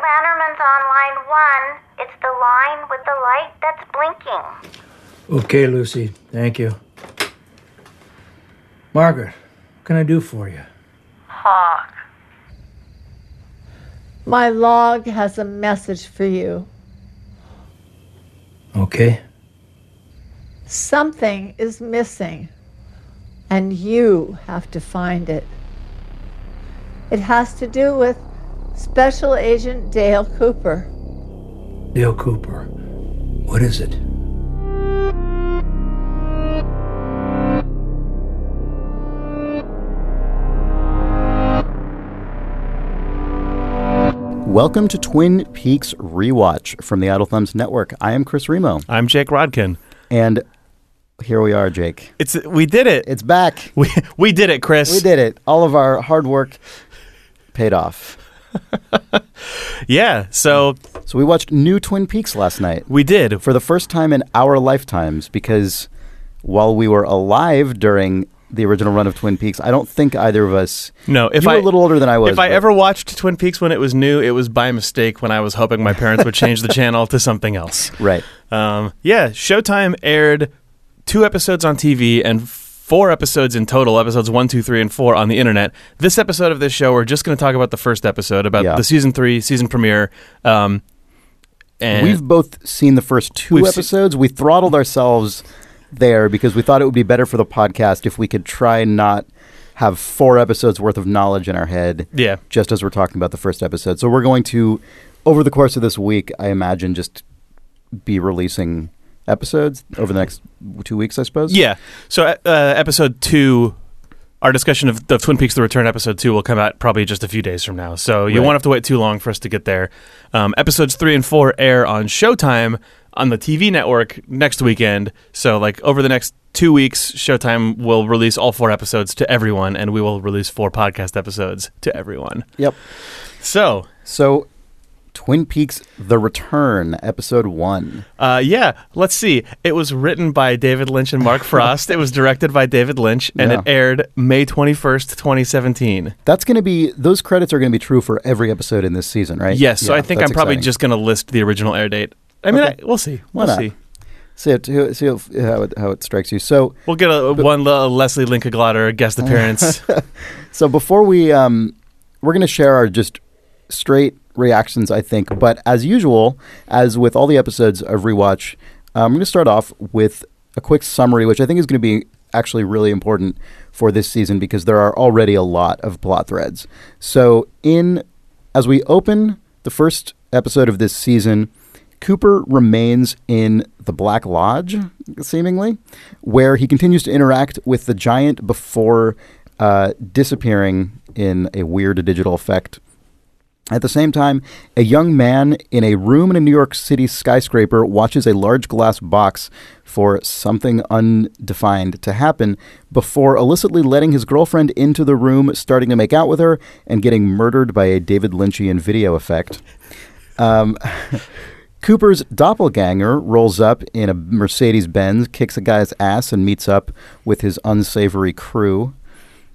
Lanterman's on line one. It's the line with the light that's blinking. Okay, Lucy. Thank you. Margaret, what can I do for you? Hawk. My log has a message for you. Okay. Something is missing, and you have to find it. It has to do with Special Agent Dale Cooper. Dale Cooper. What is it? Welcome to Twin Peaks Rewatch from the Idle Thumbs Network. I am Chris Remo, I'm Jake Rodkin. and here we are, Jake. It's we did it. It's back. we we did it, Chris. We did it. All of our hard work paid off. Yeah. So So we watched new Twin Peaks last night we did. for the first time in our lifetimes because while we were alive during the original run of Twin Peaks, I don't think either of us. No, if you I were a little older than I was. if I but- ever watched Twin Peaks when it was new, it was by mistake when I was hoping my parents would change the channel to something else. right, Um, yeah, Showtime aired two episodes on TV and four episodes in total, episodes one, two, three, and four on the internet. This episode of this show, we're just going to talk about the first episode, about Yeah. the season three season premiere. Um, and we've both seen the first 2 We've se- episodes. we throttled ourselves there because we thought it would be better for the podcast if we could try and not have four episodes worth of knowledge in our head. yeah, just as we're talking about the first episode. So we're going to, over the course of this week, I imagine just be releasing episodes over the next two weeks, I suppose. Yeah. So uh, episode two, our discussion of the Twin Peaks: The Return episode two will come out probably just a few days from now. So you Right. won't have to wait too long for us to get there. Um, episodes three and four air on Showtime on the TV network next weekend. So like over the next two weeks, Showtime will release all four episodes to everyone, and we will release four podcast episodes to everyone. Yep. So. So, Twin Peaks: The Return, episode one. Uh, yeah, let's see. It was written by David Lynch and Mark Frost. it was directed by David Lynch, and Yeah. it aired May 21st, 2017. That's going to be those credits are going to be true for every episode in this season, right? Yes, so I think I'm probably exciting. just going to list the original air date. I mean, Okay. I, we'll see. We'll see. see, it, see how it, how it strikes you. So, We'll get a one Le- Lesli Linka Glatter guest appearance. So before we, um, we're going to share our just straight reactions, I think. But as usual, as with all the episodes of Rewatch, um, I'm going to start off with a quick summary, which I think is going to be actually really important for this season because there are already a lot of plot threads. So in as we open the first episode of this season, Cooper remains in the Black Lodge, seemingly, where he continues to interact with the giant before uh, disappearing in a weird digital effect. At the same time, a young man in a room in a New York City skyscraper watches a large glass box for something undefined to happen before illicitly letting his girlfriend into the room, starting to make out with her, and getting murdered by a David Lynchian video effect. Um, Cooper's doppelganger rolls up in a Mercedes Benz, kicks a guy's ass, and meets up with his unsavory crew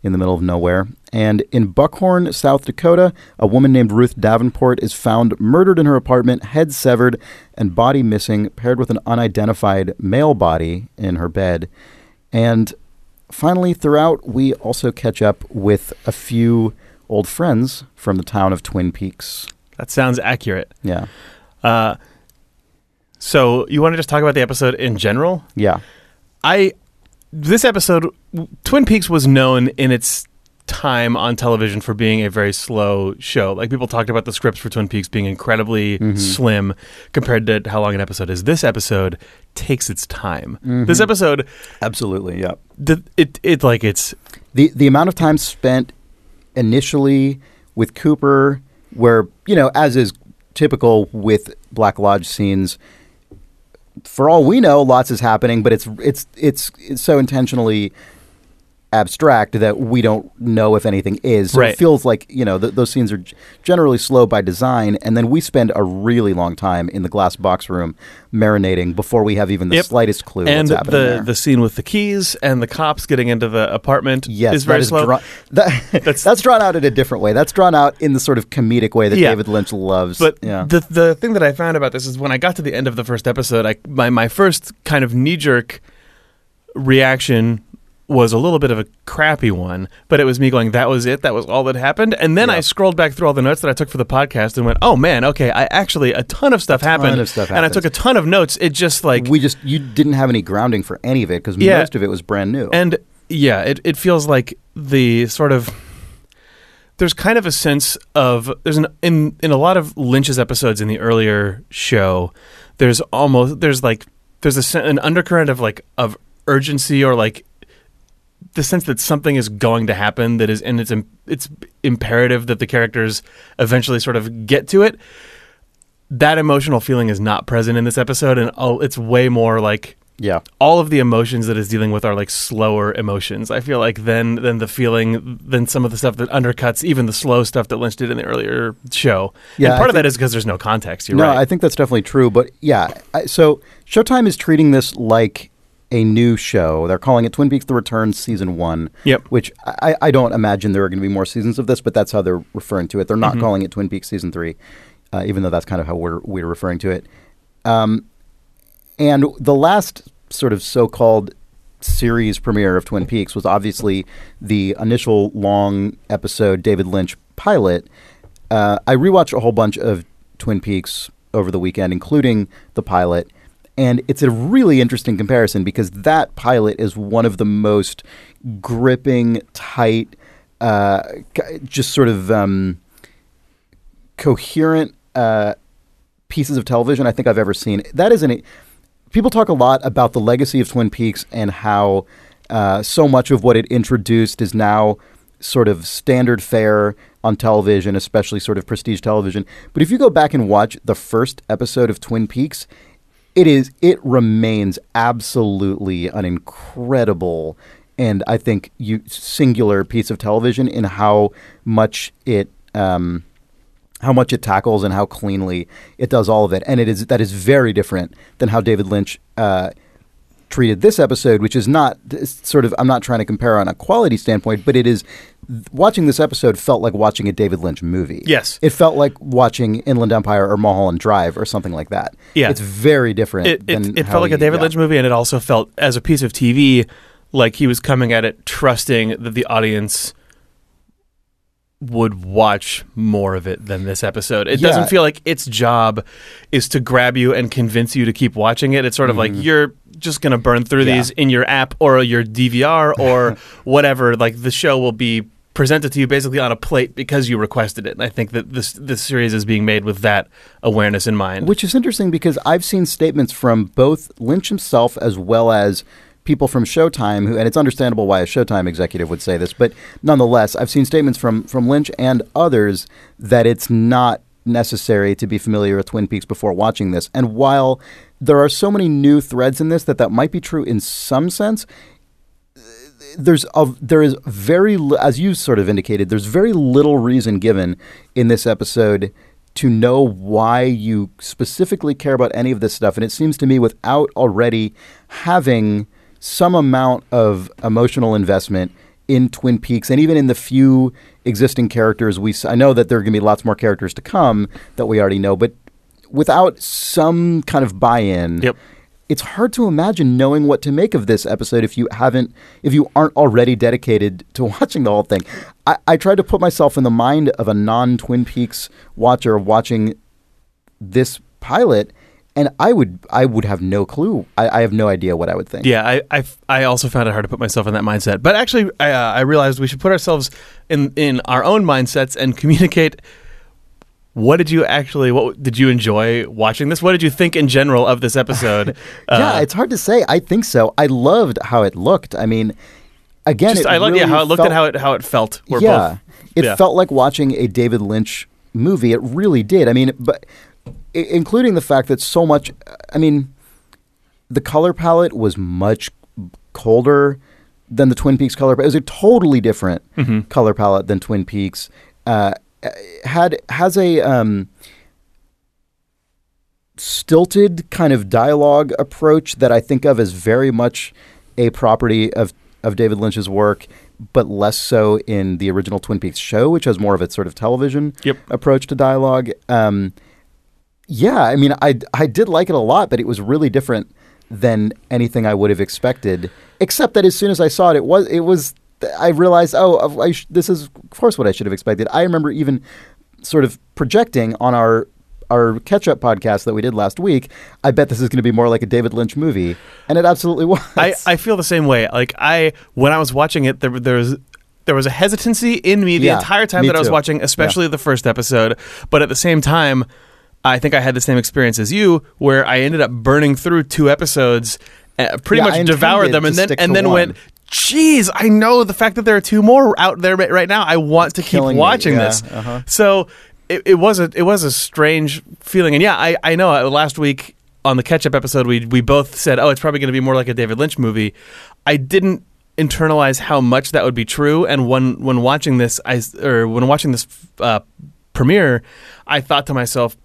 in the middle of nowhere. And in Buckhorn, South Dakota, a woman named Ruth Davenport is found murdered in her apartment, head severed, and body missing, paired with an unidentified male body in her bed. And finally, throughout, we also catch up with a few old friends from the town of Twin Peaks. that sounds accurate. Yeah. Uh, so you want to just talk about the episode in general? Yeah. I this episode Twin Peaks was known in its time on television for being a very slow show. Like people talked about the scripts for Twin Peaks being incredibly mm-hmm. slim compared to how long an episode is. This episode takes its time. Mm-hmm. This episode Absolutely. Yeah. the, it it like it's the the amount of time spent initially with Cooper, where you know, as is typical with Black Lodge scenes, for all we know, lots is happening, but it's it's it's, it's so intentionally abstract that we don't know if anything is. So Right. it feels like you know th- those scenes are generally slow by design, and then we spend a really long time in the glass box room marinating before we have even the Yep. slightest clue and what's happening the there. the scene with the keys and the cops getting into the apartment Yes, is very is slow. drawn- that- that's, drawn out in a different way. That's drawn out in the sort of comedic way that Yeah. David Lynch loves. But yeah. the the thing that I found about this is when I got to the end of the first episode, I my my first kind of knee jerk reaction was a little bit of a crappy one, but it was me going, "That was it. That was all that happened." And then Yeah. I scrolled back through all the notes that I took for the podcast and went, "Oh man, okay. I actually a ton of stuff happened, of stuff and I took a ton of notes. It just like we just you didn't have any grounding for any of it because Yeah. most of it was brand new. And yeah, it, it feels like the sort of there's kind of a sense of there's an in in a lot of Lynch's episodes in the earlier show, there's almost there's like there's a an undercurrent of like of urgency or like the sense that something is going to happen that is and it's it's imperative that the characters eventually sort of get to it. That emotional feeling is not present in this episode, and it's way more like yeah, all of the emotions that it's dealing with are like slower emotions. I feel like than than the feeling than some of the stuff that undercuts even the slow stuff that Lynch did in the earlier show. Yeah, and part I of that think- is because there's no context. You're no, right. I think that's definitely true. But yeah, I, so Showtime is treating this like a new show. They're calling it Twin Peaks: The Return, Season One. Yep. Which I, I don't imagine there are going to be more seasons of this, but that's how they're referring to it. They're not Mm-hmm. calling it Twin Peaks Season Three, uh, even though that's kind of how we're we're referring to it. Um, and the last sort of so-called series premiere of Twin Peaks was obviously the initial long episode David Lynch pilot. Uh, I rewatched a whole bunch of Twin Peaks over the weekend, including the pilot, and it's a really interesting comparison because that pilot is one of the most gripping, tight, uh, just sort of um, coherent uh, pieces of television I think I've ever seen. That is an people talk a lot about the legacy of Twin Peaks and how uh, so much of what it introduced is now sort of standard fare on television, especially sort of prestige television. But if you go back and watch the first episode of Twin Peaks, it is it remains absolutely an incredible and I think you singular piece of television in how much it um, how much it tackles and how cleanly it does all of it. And it is that is very different than how David Lynch uh, treated this episode, which is not sort of I'm not trying to compare on a quality standpoint, but it is watching this episode felt like watching a David Lynch movie. Yes. It felt like watching Inland Empire or Mulholland Drive or something like that. Yeah. It's very different. it, than it, it felt like a David yeah. Lynch movie, and it also felt as a piece of TV like he was coming at it trusting that the audience would watch more of it than this episode. It Yeah. doesn't feel like its job is to grab you and convince you to keep watching it. It's sort of like mm-hmm. you're just going to burn through. Yeah. these in your app or your DVR or whatever. Like the show will be presented to you basically on a plate because you requested it. And I think that this this series is being made with that awareness in mind. Which is interesting because I've seen statements from both Lynch himself as well as people from Showtime who and it's understandable why a Showtime executive would say this, but nonetheless, I've seen statements from from Lynch and others that it's not necessary to be familiar with Twin Peaks before watching this. And while there are so many new threads in this that that might be true in some sense, there's a, there is very as you sort of indicated there's very little reason given in this episode to know why you specifically care about any of this stuff. And it seems to me without already having some amount of emotional investment in Twin Peaks and even in the few existing characters we I know that there are going to be lots more characters to come that we already know but without some kind of buy-in Yep. it's hard to imagine knowing what to make of this episode if you haven't if you aren't already dedicated to watching the whole thing i, I tried to put myself in the mind of a non-twin peaks watcher watching this pilot and i would i would have no clue i, I have no idea what i would think Yeah, I, I, I also found it hard to put myself in that mindset. But actually, I, uh, I realized we should put ourselves in, in our own mindsets and communicate. What did you actually? What did you enjoy watching this? What did you think in general of this episode? yeah Uh, it's hard to say i think so i loved how it looked i mean again just, I loved yeah how it looked felt- and how it how it felt. We're yeah, both, it yeah. felt like watching a David Lynch movie. It really did. I mean, but including the fact that so much. I mean, the color palette was much colder. than the Twin Peaks color. But it was a totally different color palette than Twin Peaks. Uh, had has a um, stilted kind of dialogue approach that I think of as very much a property of of David Lynch's work, but less so in the original Twin Peaks show, which has more of a sort of television Yep. approach to dialogue. Um, yeah, I mean, I I did like it a lot, but it was really different than anything I would have expected. Except that as soon as I saw it, it was it was. I realized, oh, I sh- this is of course what I should have expected. I remember even sort of projecting on our our catch up podcast that we did last week. I bet this is going to be more like a David Lynch movie, and it absolutely was. I, I feel the same way. Like I, when I was watching it, there, there was there was a hesitancy in me the Yeah, entire time me that I was watching, especially the first episode. But at the same time, I think I had the same experience as you, where I ended up burning through two episodes, uh, pretty Yeah, much devoured them, and then and then one. went. Geez, I know the fact that there are two more out there right right now. I want to keep killing me. watching Yeah, this. uh-huh. So it, it was a it was a strange feeling, and yeah, I I know. uh, Last week on the catch up episode, we we both said, oh, it's probably going to be more like a David Lynch movie. I didn't internalize how much that would be true, and when when watching this, I s- or when watching this uh, premiere, I thought to myself.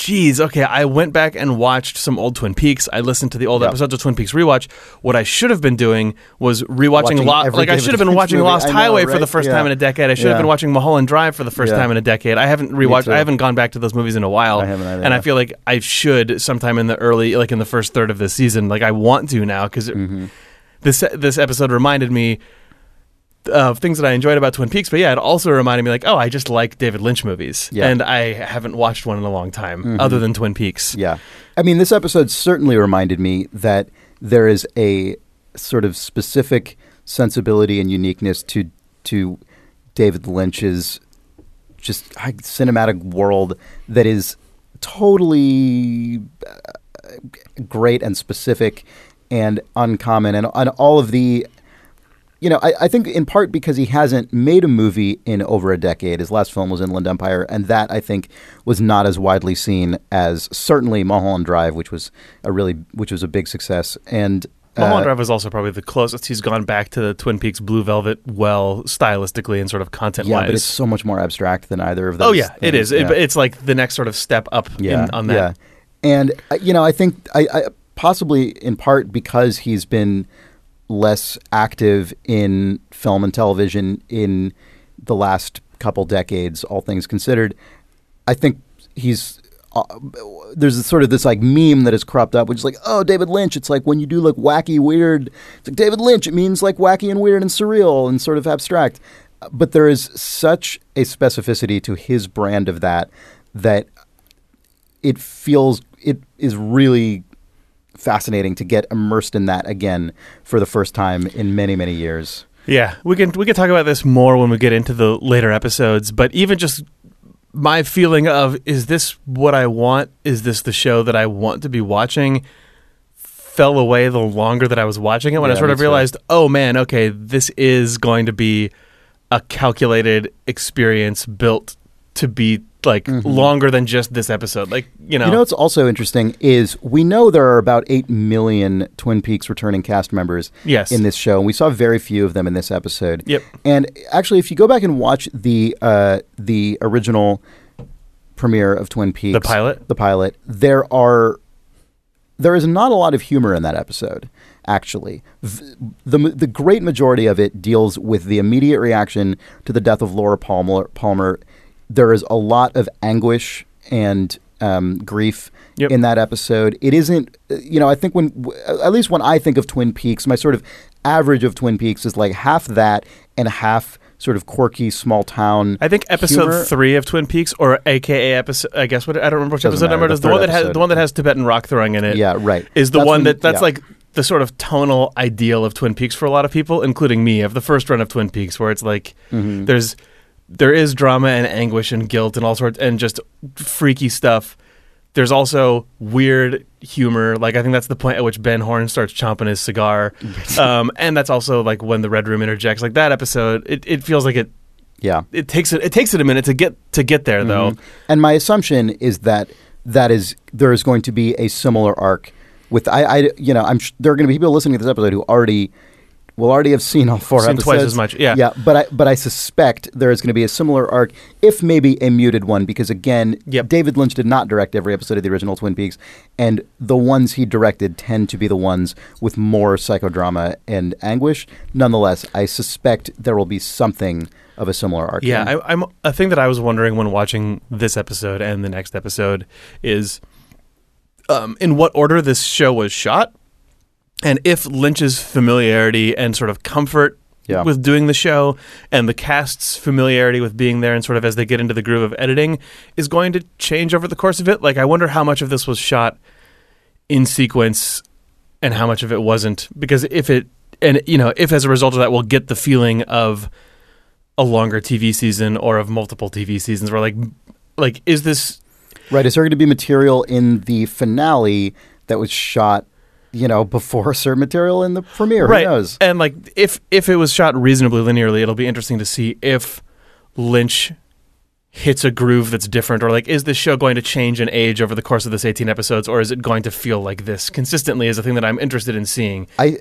Geez, okay. I went back and watched some old Twin Peaks. I listened to the old Yep. episodes of Twin Peaks rewatch. What I should have been doing was rewatching Watching Lo- like I should have been watching movie. Lost know, Highway for the first Yeah. time in a decade. I should have been watching Mulholland Drive for the first Yeah. time in a decade. I haven't rewatched. I haven't gone back to those movies in a while, I haven't either, and I feel like I should sometime in the early, like in the first third of this season. Like I want to now because Mm-hmm. this this episode reminded me of things that I enjoyed about Twin Peaks. But yeah, it also reminded me like, oh, I just like David Lynch movies, Yeah. and I haven't watched one in a long time other than Twin Peaks. Yeah. I mean, this episode certainly reminded me that there is a sort of specific sensibility and uniqueness to to David Lynch's just cinematic world that is totally uh, great and specific and uncommon and, on all of the you know, I, I think in part because he hasn't made a movie in over a decade. His last film was Inland Empire, and that I think was not as widely seen as certainly Mulholland Drive, which was a really which was a big success. And uh, Mulholland Drive is also probably the closest he's gone back to the Twin Peaks Blue Velvet well stylistically and sort of content wise. yeah, but it's so much more abstract than either of those. Oh yeah, it things. is. It, it's like the next sort of step up yeah, in, on that. Yeah, and uh, you know, I think I, I possibly in part because he's been less active in film and television in the last couple decades, all things considered. I think he's uh, there's sort of this like meme that has cropped up, which is like, oh, David Lynch. It's like when you do like wacky, weird. It's like David Lynch. It means like wacky and weird and surreal and sort of abstract. But there is such a specificity to his brand of that that it feels it is really fascinating to get immersed in that again for the first time in many many years. Yeah, we can we can talk about this more when we get into the later episodes. But even just my feeling of is this what I want? Is this the show that I want to be watching? Fell away the longer that I was watching it when I sort of realized, oh man, okay, this is going to be a calculated experience built to be like longer than just this episode. Like you know, Mm-hmm. You know what's also interesting is we know there are about 8 million Twin Peaks returning cast members Yes. in this show, and we saw very few of them in this episode. Yep. And actually, if you go back and watch the uh, the original premiere of Twin Peaks, The pilot? the pilot, there are there is not a lot of humor in that episode. Actually, V- the the great majority of it deals with the immediate reaction to the death of Laura Palmer. Palmer. There is a lot of anguish and um, grief Yep. in that episode. It isn't, you know, I think when, at least when I think of Twin Peaks, my sort of average of Twin Peaks is like half that and half sort of quirky small town. I think episode humor. three of Twin Peaks, or AKA episode, I guess what I don't remember which Doesn't episode number it is. the The one that has the one that has Tibetan rock throwing in it. Yeah, right. Is the That's one when- that that's yeah. like the sort of tonal ideal of Twin Peaks for a lot of people, including me, of the first run of Twin Peaks, where it's like Mm-hmm. there's there is drama and anguish and guilt and all sorts and just freaky stuff. There's also weird humor. Like I think that's the point at which Ben Horne starts chomping his cigar, um, and that's also like when the Red Room interjects. Like that episode, it, it feels like it Yeah. it takes it it takes it a minute to get to get there though. And my assumption is that that is there is going to be a similar arc with I, I you know I'm there are going to be people listening to this episode who already will already have seen all four Seen episodes. twice as much, yeah. yeah. But I but I suspect there is going to be a similar arc, if maybe a muted one, because again, Yep. David Lynch did not direct every episode of the original Twin Peaks, and the ones he directed tend to be the ones with more psychodrama and anguish. Nonetheless, I suspect there will be something of a similar arc. Yeah. I, I'm a thing that I was wondering when watching this episode and the next episode is um, in what order this show was shot, and if Lynch's familiarity and sort of comfort Yeah. with doing the show and the cast's familiarity with being there and sort of as they get into the groove of editing is going to change over the course of it. Like, I wonder how much of this was shot in sequence and how much of it wasn't because if it and you know if as a result of that we'll get the feeling of a longer TV season or of multiple TV seasons where like like is this Right. Is there going to be material in the finale that was shot, you know, before certain material in the premiere? right Who knows? and like if if it was shot reasonably linearly it'll be interesting to see if Lynch hits a groove that's different or like is this show going to change and age over the course of this 18 episodes or is it going to feel like this consistently is a thing that I'm interested in seeing I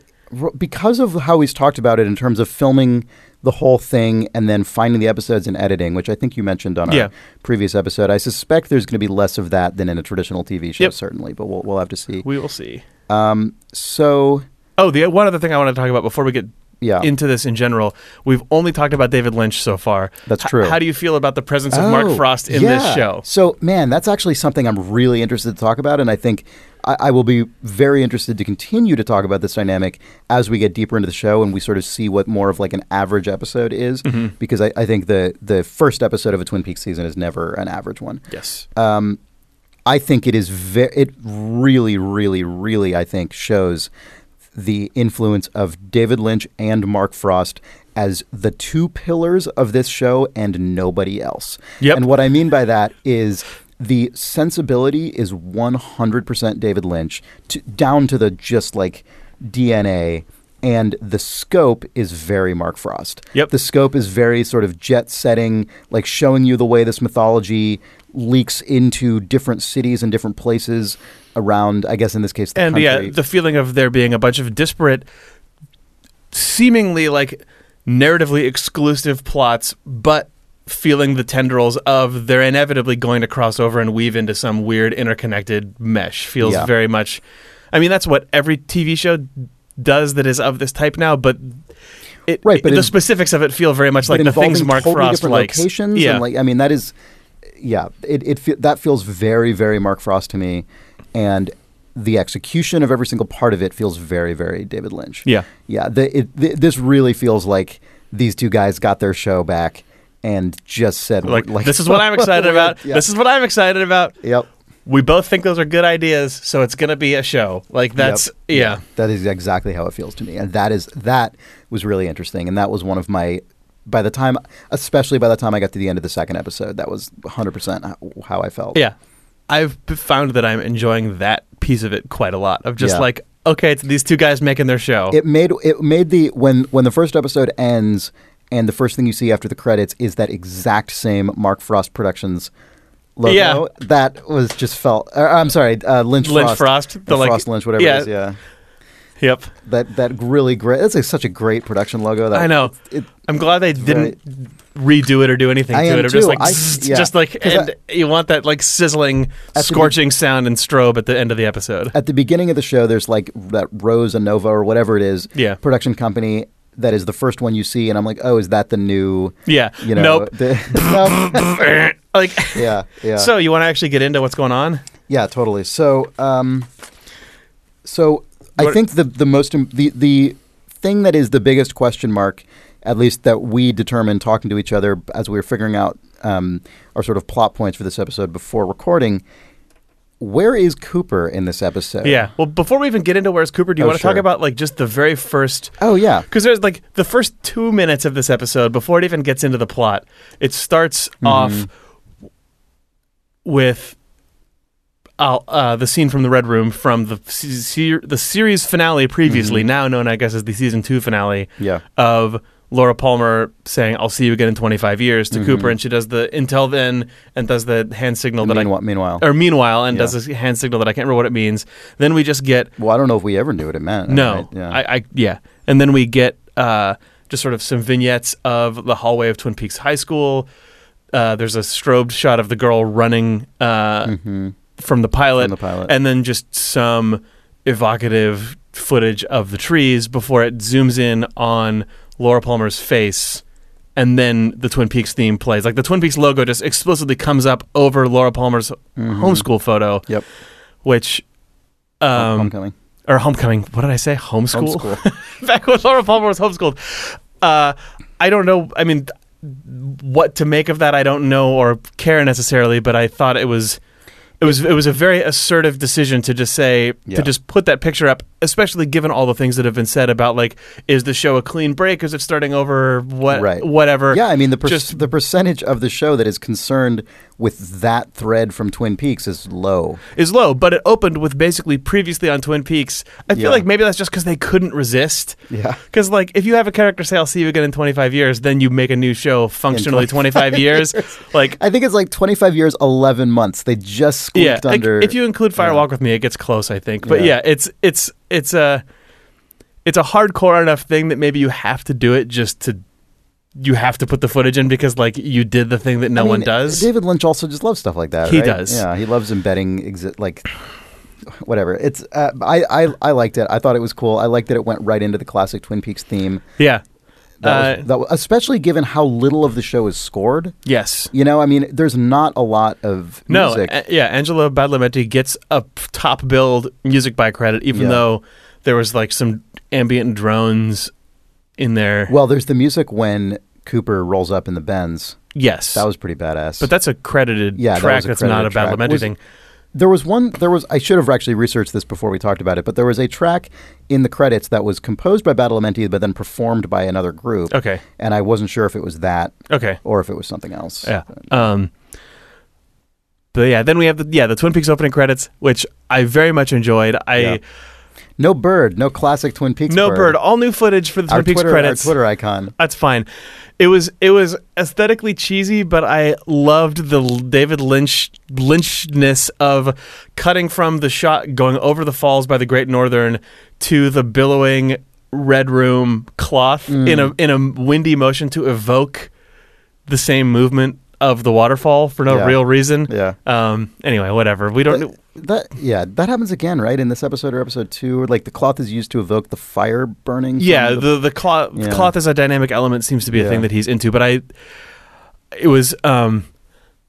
because of how he's talked about it in terms of filming the whole thing and then finding the episodes and editing, which I think you mentioned on our Yeah. previous episode. I suspect there's going to be less of that than in a traditional TV show, Yep. certainly, but we'll we'll have to see. we will see Um, so oh the one other thing I want to talk about before we get yeah, into this in general we've only talked about David Lynch so far That's H- true. how do you feel about the presence of Mark Oh, Frost in yeah. this show So, man, that's actually something I'm really interested to talk about, and I think I, I will be very interested to continue to talk about this dynamic as we get deeper into the show and we sort of see what more of like an average episode is, Mm-hmm. because I, I think the the first episode of a Twin Peaks season is never an average one. yes Um, I think it is very. It really, really, really. I think shows the influence of David Lynch and Mark Frost as the two pillars of this show and nobody else. Yep. And what I mean by that is the sensibility is 100% David Lynch to, down to the just like DNA and the scope is very Mark Frost. Yep. The scope is very sort of jet setting, like showing you the way this mythology leaks into different cities and different places around, I guess in this case, the and country. yeah, the feeling of there being a bunch of disparate, seemingly like narratively exclusive plots, but feeling the tendrils of they're inevitably going to cross over and weave into some weird interconnected mesh feels Yeah. very much. I mean, that's what every TV show does that is of this type now, but. It, Right, but the in- specifics of it feel very much like the things Mark totally Frost different likes. locations yeah, and like I mean that is yeah it, it fe- that feels very very Mark Frost to me and the execution of every single part of it feels very very David Lynch Yeah. yeah the, it, th this really feels like these two guys got their show back and just said like, this is what I'm excited about. Yeah. This is what I'm excited about. yep we both think those are good ideas, so it's gonna be a show. Like that's Yep. yeah. That is exactly how it feels to me, and that is that was really interesting, and that was one of my. By the time, especially by the time I got to the end of the second episode, that was 100 percent how I felt. Yeah. I've found that I'm enjoying that piece of it quite a lot. Of just Yeah. like, okay, it's these two guys making their show. It made it made the when when the first episode ends, and the first thing you see after the credits is that exact same Mark Frost Productions logo. Yeah. that was just felt. Uh, I'm sorry, uh, Lynch, Lynch Frost, Frost, the, like- Frost Lynch, whatever yeah. it is. Yeah, yep. that that really great. That's like such a great production logo. That I know. It, I'm glad they didn't redo it or do anything I to it. Or just too. like, I- yeah. just like and I- you want that like sizzling, the be- scorching sound and strobe at the end of the episode. at the beginning of the show, there's like that Rose Anova or whatever it is, Yeah. production company that is the first one you see, and I'm like, oh, is that the new? yeah. You know, nope. the- like, yeah, yeah. so you want to actually get into what's going on? Yeah, totally. So, um, so I think the the most the the thing that is the biggest question mark, at least that we determined talking to each other as we were figuring out um, our sort of plot points for this episode before recording. Where is Cooper in this episode? Yeah. Well, before we even get into where's Cooper, do you Oh, want to talk about like just the very first Oh yeah. because there's like the first two minutes of this episode before it even gets into the plot it starts Mm-hmm. off with uh, uh, the scene from the red room from the se- se- the series finale previously now known i guess as the season two finale Mm-hmm. Yeah. of laura palmer saying i'll see you again in 25 years to cooper and she does the until then and does the hand signal that Meanwhile, i meanwhile, or meanwhile and Yeah. does a hand signal that i can't remember what it means then we just get well, I don't know if we ever knew what it meant. no, right? Yeah. I, I yeah, and then we get uh, just sort of some vignettes of the hallway of Twin Peaks High School. Uh, there's a strobed shot of the girl running uh, from the pilot, From the pilot. and then just some evocative footage of the trees before it zooms in on Laura Palmer's face, and then the Twin Peaks theme plays. Like the Twin Peaks logo just explicitly comes up over Laura Palmer's homeschool photo, Yep. which. Um, Homecoming. or homecoming. What did I say? Homeschool. Homeschool. Back when Laura Palmer was homeschooled. Uh, I don't know. I mean, what to make of that? I don't know or care necessarily. But I thought it was. It was it was a very assertive decision to just say Yeah. to just put that picture up, especially given all the things that have been said about like is the show a clean break? Is it starting over? What Right. whatever? Yeah, I mean the per- just the percentage of the show that is concerned with that thread from Twin Peaks is low. is low, but it opened with basically previously on Twin Peaks. I feel Yeah. like maybe that's just because they couldn't resist. Yeah. Because like if you have a character say I'll see you again in 25 years, then you make a new show functionally 25 years. Like I think it's like 25 years, 11 months. They just squeaked yeah, under. if you include Fire Walk yeah. With Me, it gets close. I think, but Yeah. yeah, it's it's it's a it's a hardcore enough thing that maybe you have to do it just to you have to put the footage in because like you did the thing that no I mean, one does. David Lynch also just loves stuff like that. He right? does. Yeah, he loves embedding exi- like whatever. It's uh, I, I I liked it. I thought it was cool. I liked that it went right into the classic Twin Peaks theme. yeah. That, Uh, was, that was, especially given how little of the show is scored. yes. You know, I mean, there's not a lot of No, music. a- yeah, Angelo Badalamenti gets a top billed music by credit, even Yeah. though there was like some ambient drones in there. well, there's the music when Cooper rolls up in the Benz. yes, That was pretty badass. but that's a credited Yeah, track. a that's not a. Badalamenti thing. There was one. There was. I should have actually researched this before we talked about it. But there was a track in the credits that was composed by Badalamenti, but then performed by another group. Okay, And I wasn't sure if it was that okay, or if it was something else. yeah. Um, but yeah, then we have the yeah the Twin Peaks opening credits, which I very much enjoyed. I Yeah. No bird. No classic Twin Peaks. no bird, all new footage for the Our Twin Peaks Twitter, credits. our Twitter icon. That's fine. It was it was aesthetically cheesy, but I loved the David Lynch Lynchness of cutting from the shot going over the falls by the Great Northern to the billowing red room cloth in a in a windy motion to evoke the same movement of the waterfall for no Yeah. real reason. Yeah. Um. Anyway, whatever. We don't. That yeah, that happens again, right? In this episode or episode two, like the cloth is used to evoke the fire burning. yeah the- the the cloth Yeah. cloth as a dynamic element seems to be a Yeah. thing that he's into but i it was um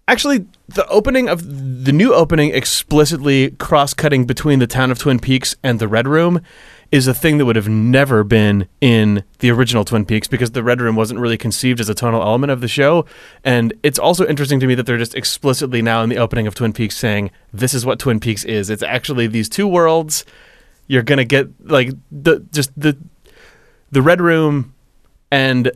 actually the opening of the new opening explicitly cross-cutting between the town of twin peaks and the red room is a thing that would have never been in the original twin peaks because the red room wasn't really conceived as a tonal element of the show. And it's also interesting to me that they're just explicitly now in the opening of twin peaks saying this is what twin peaks is. It's actually these two worlds. You're gonna get like the just the the red room and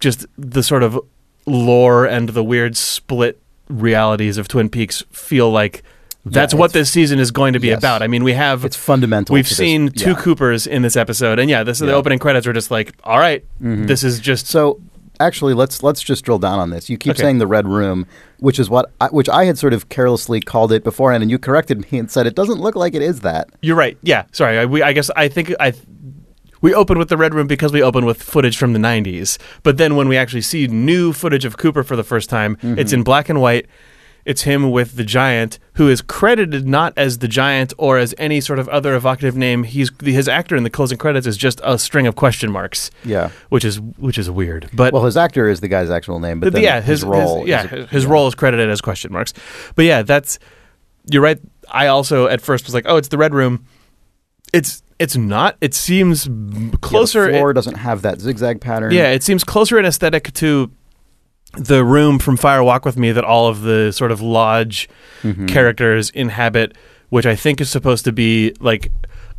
just the sort of lore and the weird split realities of Twin Peaks feel like that's Yeah, what this season is going to be Yes. about. I mean, we have it's fundamental. we've to this- seen two yeah. Coopers in this episode, and yeah, this the Yeah. Mm-hmm. opening credits are just like, all right, this is just So actually, let's let's just drill down on this. You keep Okay. saying the red room, which is what I, which I had sort of carelessly called it beforehand, and you corrected me and said it doesn't look like it is that. You're right. Yeah. Sorry. I, we, I guess I think I. We open with the Red Room because we open with footage from the 90s. But then when we actually see new footage of Cooper for the first time, it's in black and white. It's him with the giant, who is credited not as the giant or as any sort of other evocative name. He's his actor in the closing credits is just a string of question marks, Yeah. which is which is weird. But Well, his actor is the guy's actual name, but yeah, his, role, his, yeah, is his role is credited as question marks. But yeah, that's you're right. I also at first was like, oh, it's the red room. It's it's not. It seems m- Yeah, closer. the floor doesn't have that zigzag pattern. yeah, it seems closer in aesthetic to the room from Fire Walk with Me that all of the sort of lodge Mm-hmm. characters inhabit, which I think is supposed to be like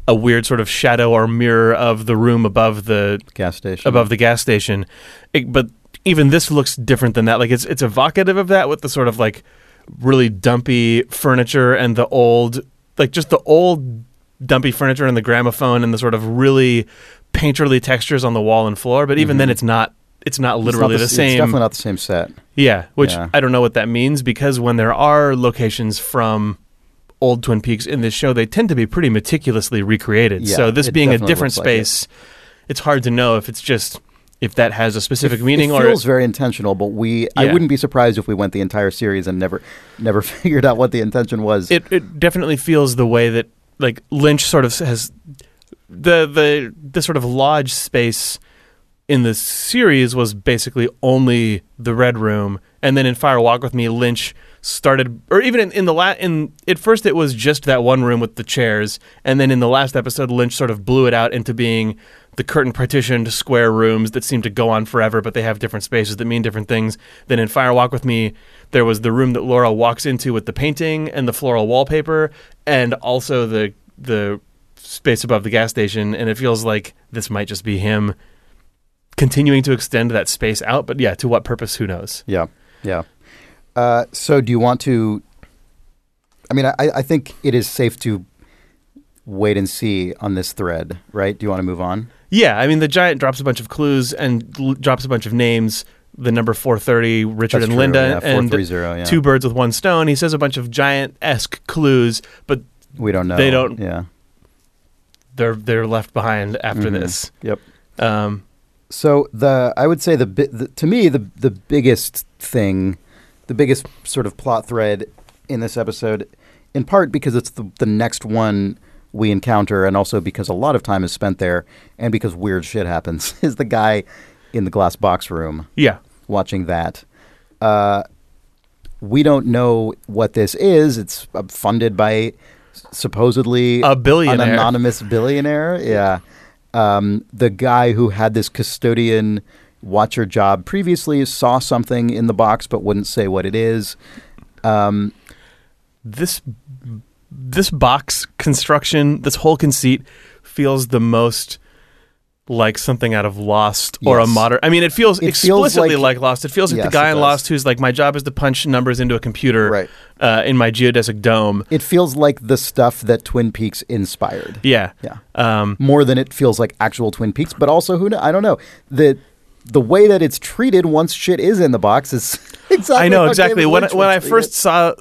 a weird sort of shadow or mirror of the room above the gas station above the gas station. It- but even this looks different than that. Like it's it's evocative of that with the sort of like really dumpy furniture and the old like just the old dumpy furniture and the gramophone and the sort of really painterly textures on the wall and floor. But even then, it's not it's not It's not literally the, same. It's definitely not the same set. Yeah, which Yeah. I don't know what that means because when there are locations from old Twin Peaks in this show, they tend to be pretty meticulously recreated. Yeah, so this being a different looks like it. space it's hard to know if it's just if that has a specific meaning it or feels very intentional, but we I wouldn't be surprised if we went the entire series and never never figured out what the intention was. it it definitely feels the way that like Lynch sort of has the the the sort of lodge space in the series was basically only the red room and then in Fire Walk with Me Lynch started or even in, in the la- in at first it was just that one room with the chairs and then in the last episode Lynch sort of blew it out into being the curtain partitioned square rooms that seem to go on forever but they have different spaces that mean different things. Then in Fire Walk with Me there was the room that Laura walks into with the painting and the floral wallpaper and also the the space above the gas station and it feels like this might just be him continuing to extend that space out but yeah to what purpose who knows Yeah, yeah. Uh, so, do you want to? I mean, I, I think it is safe to wait and see on this thread, right? Do you want to move on? Yeah, I mean, the giant drops a bunch of clues and l- drops a bunch of names. The number 430, Richard That's and true, Linda, yeah, and yeah. two birds with one stone. He says a bunch of giant esque clues, but We don't know. They don't- Yeah. they're they're left behind after Mhm. this. Yep. Um, So the I would say the, the to me the the biggest thing, the biggest sort of plot thread in this episode, in part because it's the the next one we encounter, and also because a lot of time is spent there, and because weird shit happens, is the guy in the glass box room yeah, watching that. Uh, we don't know what this is. It's uh, funded by supposedly A billionaire. an anonymous billionaire. Yeah, um, the guy who had this custodian watcher job previously saw something in the box but wouldn't say what it is. Um, this this box construction, this whole conceit feels the most like something out of Lost or a modern. I mean, it feels It feels explicitly like- like, Lost. It feels like Yes, the guy in. Lost who's like, my job is to punch numbers into a computer Right. uh, in my geodesic dome. it feels like the stuff that Twin Peaks inspired. Yeah, Yeah. Um, more than it feels like actual Twin Peaks. But also, who? I don't know the the way that it's treated once shit is in the box is exactly. I know exactly. David When Lynch when I first it. saw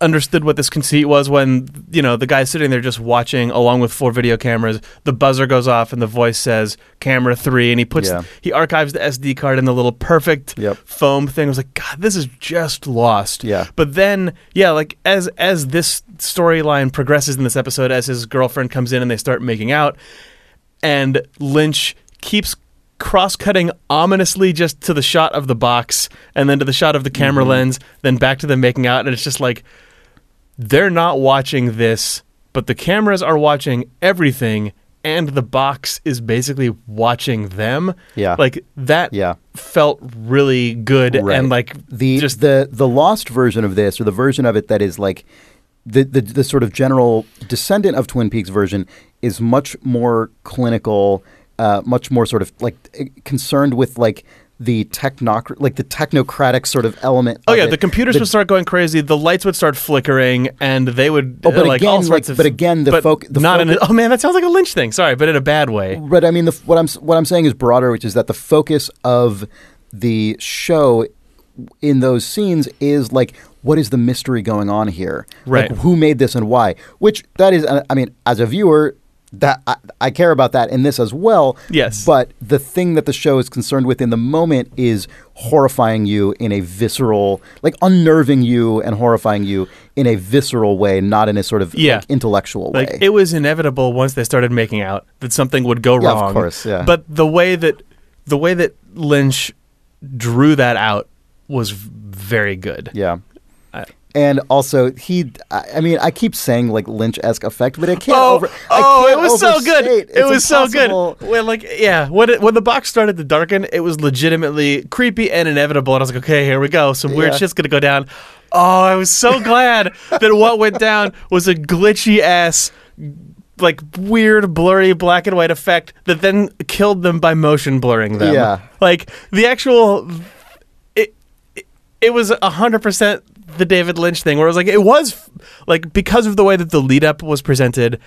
understood what this conceit was when you know the guy's sitting there just watching along with four video cameras. The buzzer goes off and the voice says "camera three, and he puts Yeah. he archives the SD card in the little perfect Yep. foam thing. I was like, God, this is just lost. Yeah. But then, yeah, like as as this storyline progresses in this episode, as his girlfriend comes in and they start making out, and Lynch keeps cross-cutting ominously just to the shot of the box and then to the shot of the camera mm-hmm. lens then back to them making out and it's just like they're not watching this but the cameras are watching everything and the box is basically watching them Yeah. like that Yeah. felt really good Right. and like the just the the lost version of this, or the version of it that is like the, the the sort of general descendant of Twin Peaks version, is much more clinical, uh, much more sort of like eh, concerned with like the technoc like the technocratic sort of element. Oh of yeah, it. the computers The- would start going crazy. The lights would start flickering, and they would Oh, but uh, like again, all sorts like- of. but again, the but foc- the not in a, focus- oh man, that sounds like a Lynch thing. Sorry, but in a bad way. But I mean, the, what I'm what I'm saying is broader, which is that the focus of the show in those scenes is like, what is the mystery going on here? Right. Like, who made this and why? Which that is, I mean, as a viewer, that I, I care about that in this as well. Yes. But the thing that the show is concerned with in the moment is horrifying you in a visceral, like unnerving you and horrifying you in a visceral way, not in a sort of Yeah. like, intellectual Like way. it was inevitable once they started making out that something would go Yeah, of wrong. course, yeah. But the way that the way that Lynch drew that out was very good. Yeah. And also, he, I mean, I keep saying like Lynch esque effect, but it can't Oh, over. Oh, can't it was so good. It It's was so good. When like yeah, when it, when the box started to darken, it was legitimately creepy and inevitable. And I was like, okay, here we go. Some weird Yeah. shit's gonna go down. Oh, I was so glad that what went down was a glitchy ass. Like weird, blurry black and white effect that then killed them by motion blurring them. Yeah. like the actual, it it, was hundred percent the David Lynch thing, where it was like it was like because of the way that the lead up was presented,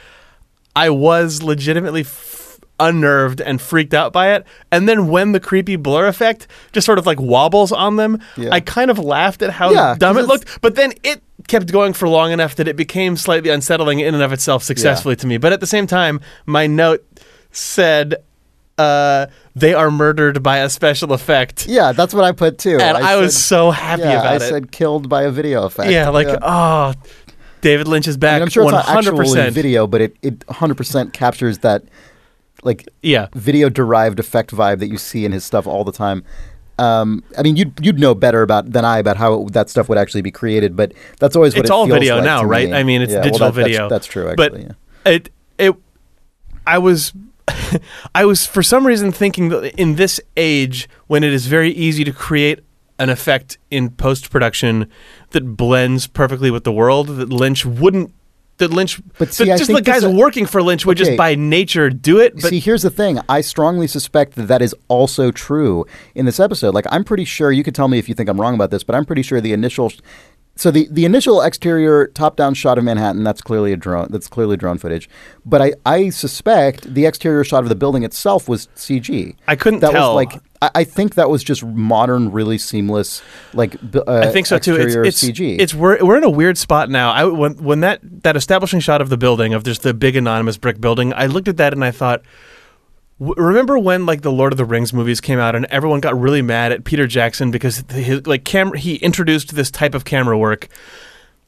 I was legitimately f- unnerved and freaked out by it. And then when the creepy blur effect just sort of like wobbles on them, Yeah. I kind of laughed at how Yeah, dumb it looked. But then it kept going for long enough that it became slightly unsettling in and of itself successfully to me. But at the same time, my note said uh, they are murdered by a special effect. Yeah, that's what I put too. And I, was said- so happy yeah, about I it. I said killed by a video effect. yeah, like, oh, David Lynch is I back. mean, I'm sure it's not 100%. actually video, but it, it 100% captures that like Yeah. video derived effect vibe that you see in his stuff all the time. Um, I mean, you'd you'd know better about than I about how that stuff would actually be created, but that's always what it's it all video like now, right? me. I mean, it's Yeah, well, digital that- that's- video. That's, true, but actually. yeah. it it I was I was for some reason thinking that in this age when it is very easy to create an effect in post production that blends perfectly with the world that Lynch wouldn't that Lynch But see, just the guys this- working for Lynch would Okay. just by nature do it but See, here's the thing. I strongly suspect that that is also true in this episode. Like, I'm pretty sure you could tell me if you think I'm wrong about this, but I'm pretty sure the initial. So the, the initial exterior top-down shot of Manhattan that's clearly a drone that's clearly drone footage, but I, I suspect the exterior shot of the building itself was CG. I couldn't that tell. Was like I, I think that was just modern, really seamless, like uh, I think so too. It's, it's, CG. it's we're we're in a weird spot now. I when when that that establishing shot of the building of just the big anonymous brick building, I looked at that and I thought. W- Remember when like the Lord of the Rings movies came out and everyone got really mad at Peter Jackson because his like camera he introduced this type of camera work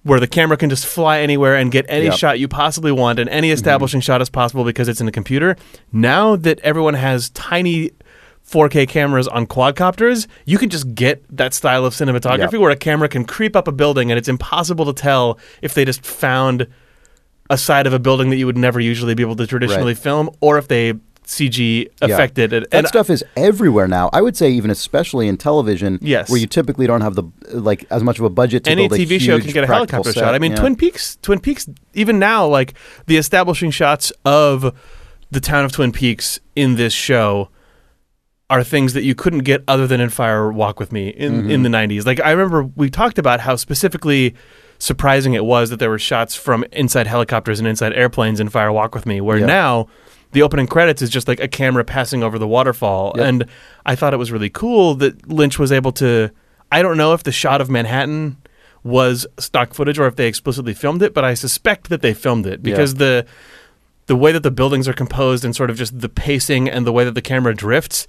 where the camera can just fly anywhere and get any Yep. Mm-hmm. shot you possibly want and any establishing shot is possible because it's in a computer. Now that everyone has tiny 4K cameras on quadcopters, you can just get that style of cinematography Yep. where a camera can creep up a building and it's impossible to tell if they just found a side of a building that you would never usually be able to traditionally Right. film or if they CG Yeah. affected it. That stuff is everywhere now. I would say even especially in television, Yes. where you typically don't have the like as much of a budget to any build a TV show can get a helicopter set. shot. I mean, Yeah. Twin Peaks, Twin Peaks, even now, like the establishing shots of the town of Twin Peaks in this show are things that you couldn't get other than in Fire Walk with Me in Mm-hmm. in the '90s. Like I remember we talked about how specifically surprising it was that there were shots from inside helicopters and inside airplanes in Fire Walk with Me, where Yeah. now. The opening credits is just like a camera passing over the waterfall, Yep. and I thought it was really cool that Lynch was able to. I don't know if the shot of Manhattan was stock footage or if they explicitly filmed it, but I suspect that they filmed it because the the way that the buildings are composed and sort of just the pacing and the way that the camera drifts,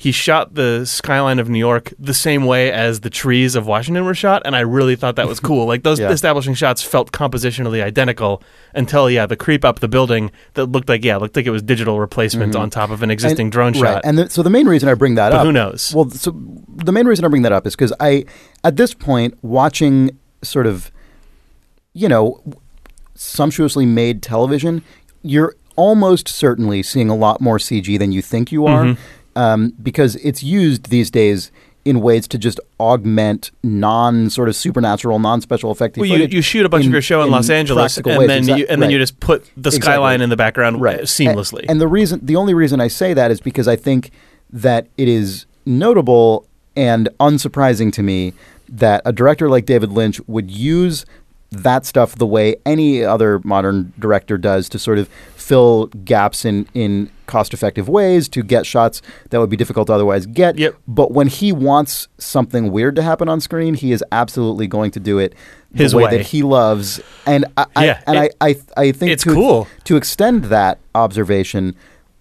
he shot the skyline of New York the same way as the trees of Washington were shot, and I really thought that was cool. Like those Yeah. establishing shots felt compositionally identical until yeah, the creep up the building that looked like yeah, looked like it was digital replacement on top of an existing And- drone right. shot. And the, so the main reason I bring that But up, who knows? Well, so the main reason I bring that up is because I, at this point, watching sort of, you know, sumptuously made television, you're almost certainly seeing a lot more CG than you think you are, Mm-hmm. Um, because it's used these days in ways to just augment non sort of supernatural, non special effect. Well, you, you shoot a bunch of your show in, Los Angeles, and then you and then you just put the Exactly. skyline in the background right seamlessly. And, and the reason, the only reason I say that is because I think that it is notable and unsurprising to me that a director like David Lynch would use that stuff the way any other modern director does to sort of fill gaps in in cost effective ways to get shots that would be difficult to otherwise get. Yep. But when he wants something weird to happen on screen, he is absolutely going to do it the His way, way. that he loves. And I, Yeah, I and it- I, I I think it's to, cool. to extend that observation,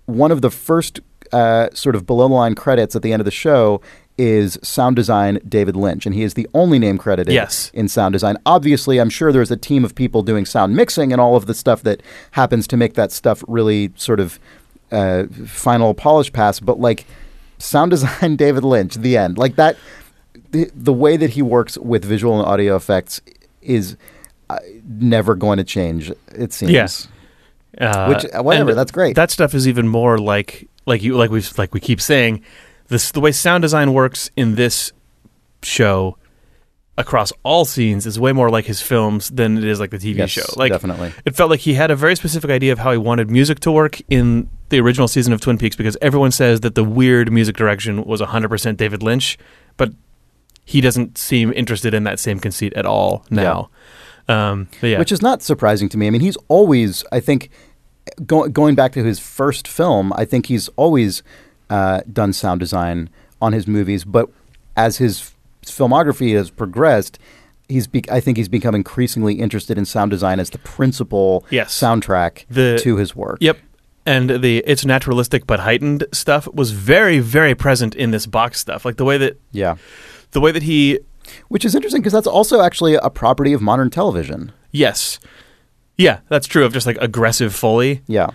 one of the first uh, sort of below the line credits at the end of the show is sound design David Lynch, and he is the only name credited Yes. in sound design. Obviously, I'm sure there's a team of people doing sound mixing and all of the stuff that happens to make that stuff really sort of uh, final polish pass. But like sound design David Lynch, the end, like that. The, the way that he works with visual and audio effects is uh, never going to change. It seems. Yes. Uh, Which- whatever, that's great. That stuff is even more like like you like we like we keep saying this the way sound design works in this show across all scenes is way more like his films than it is like the TV Yes, show. Like definitely. it felt like he had a very specific idea of how he wanted music to work in the original season of Twin Peaks because everyone says that the weird music direction was 100% David Lynch, but he doesn't seem interested in that same conceit at all now. Um, but yeah. which is not surprising to me. I mean, he's always, I think, go, going back to his first film, I think he's always uh, done sound design on his movies. But as his filmography has progressed, he's be- I think he's become increasingly interested in sound design as the principal Yes. soundtrack The- to his work. Yep. and the it's naturalistic but heightened stuff was very very present in this box stuff. Like the way that Yeah. the way that he Which is interesting because that's also actually a property of modern television. yes. Yeah, that's true of just like aggressive foley. Yeah.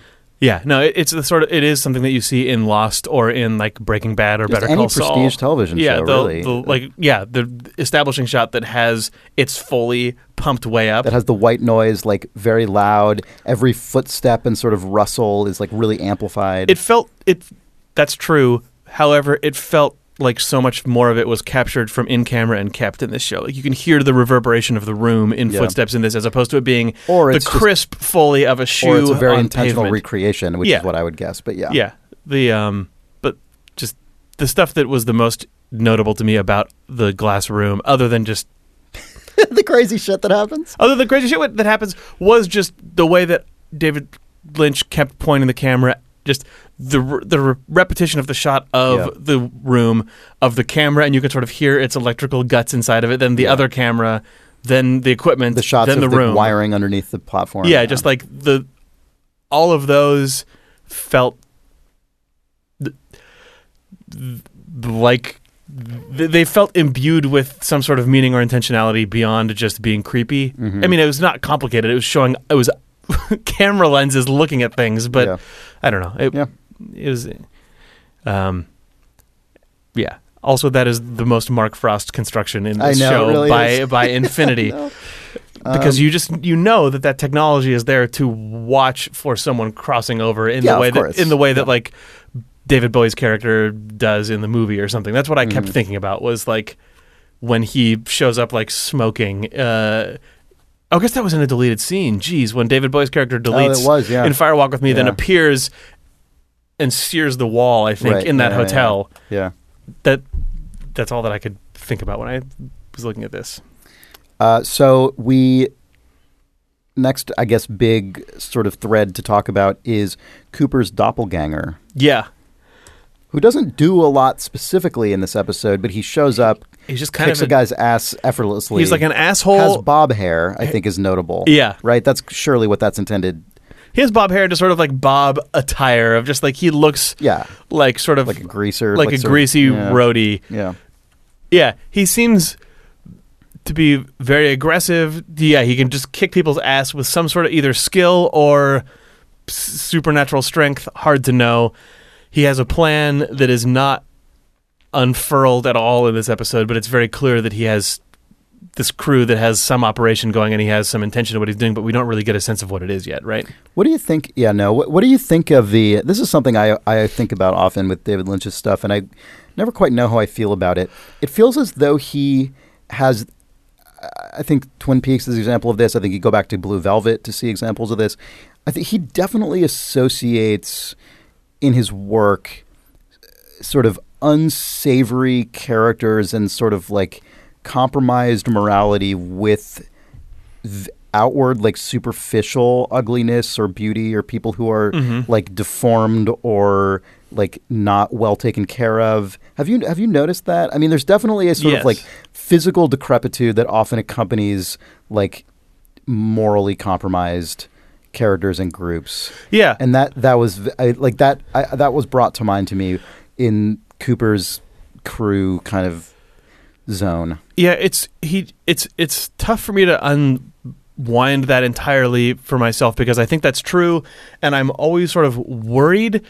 Yeah, no, it, it's the sort of it is something that you see in Lost or in like Breaking Bad or Just Better any Call Saul. prestige television yeah, show, the, really. the, like yeah, the establishing shot that has its fully pumped way up. That has the white noise, like very loud. Every footstep and sort of rustle is like really amplified. it felt it. That's true. However, it felt like so much more of it was captured from in camera and kept in this show. Like you can hear the reverberation of the room in Yeah. footsteps in this, as opposed to it being Or the it's just- crisp foley of a shoe or it's a very on intentional pavement. recreation, which Yeah. is what I would guess. But yeah. Yeah. The um but just the stuff that was the most notable to me about the glass room other than just the crazy shit that happens. other than the crazy shit that happens was just the way that David Lynch kept pointing the camera just the the re- repetition of the shot of Yeah. the room of the camera and you can sort of hear its electrical guts inside of it then the Yeah. other camera then the equipment The shots then of the the, room wiring underneath the platform. yeah, just like the all of those felt th- th- like th- they felt imbued with some sort of meaning or intentionality beyond just being creepy. Mm-hmm. I mean, it was not complicated. It was showing it was camera lenses looking at things, but Yeah. I don't know. It, Yeah. it was um yeah. Also, that is the most Mark Frost construction in this know, show really by is. by infinity No. because Um, you just you know that that technology is there to watch for someone crossing over in Yeah, the way that in the way that like David Bowie's character does in the movie or something. That's what I kept thinking about was like when he shows up like smoking. Uh, I guess that was in a deleted scene. Jeez, when David Bowie's character deletes Oh, was, yeah. in Fire Walk with Me, then appears and sears the wall. I think Right, in that yeah, yeah, hotel. yeah. That that's all that I could think about when I was looking at this. Uh, so we next, I guess, big sort of thread to talk about is Cooper's doppelganger, Yeah, who doesn't do a lot specifically in this episode, but he shows up, he's just kind kicks of a guy's ass effortlessly. He's like an asshole. has bob hair. I think is notable. Yeah. right. That's surely what that's intended. He has bob hair to sort of like bob attire of just like he looks Yeah, like sort of like a greaser, like, a sort of- greasy yeah, roadie. Yeah, Yeah, he seems to be very aggressive. Yeah, he can just kick people's ass with some sort of either skill or supernatural strength. Hard to know. He has a plan that is not unfurled at all in this episode, but it's very clear that he has this crew that has some operation going and he has some intention of what he's doing, but we don't really get a sense of what it is yet, right? What do you think? Yeah, no. What, what do you think of the? This is something I I think about often with David Lynch's stuff, and I never quite know how I feel about it. It feels as though he has. I think Twin Peaks is an example of this. I think you go back to Blue Velvet to see examples of this. I think he definitely associates in his work uh, sort of unsavory characters and sort of like compromised morality with outward like superficial ugliness or beauty or people who are mm-hmm. like deformed or like not well taken care of have you have you noticed that i mean there's definitely a sort Yes. of like physical decrepitude that often accompanies like morally compromised characters and groups Yeah. and that that was I, like that I, that was brought to mind to me in Cooper's crew kind of zone. Yeah, it's he. It's it's tough for me to unwind that entirely for myself because I think that's true, and I'm always sort of worried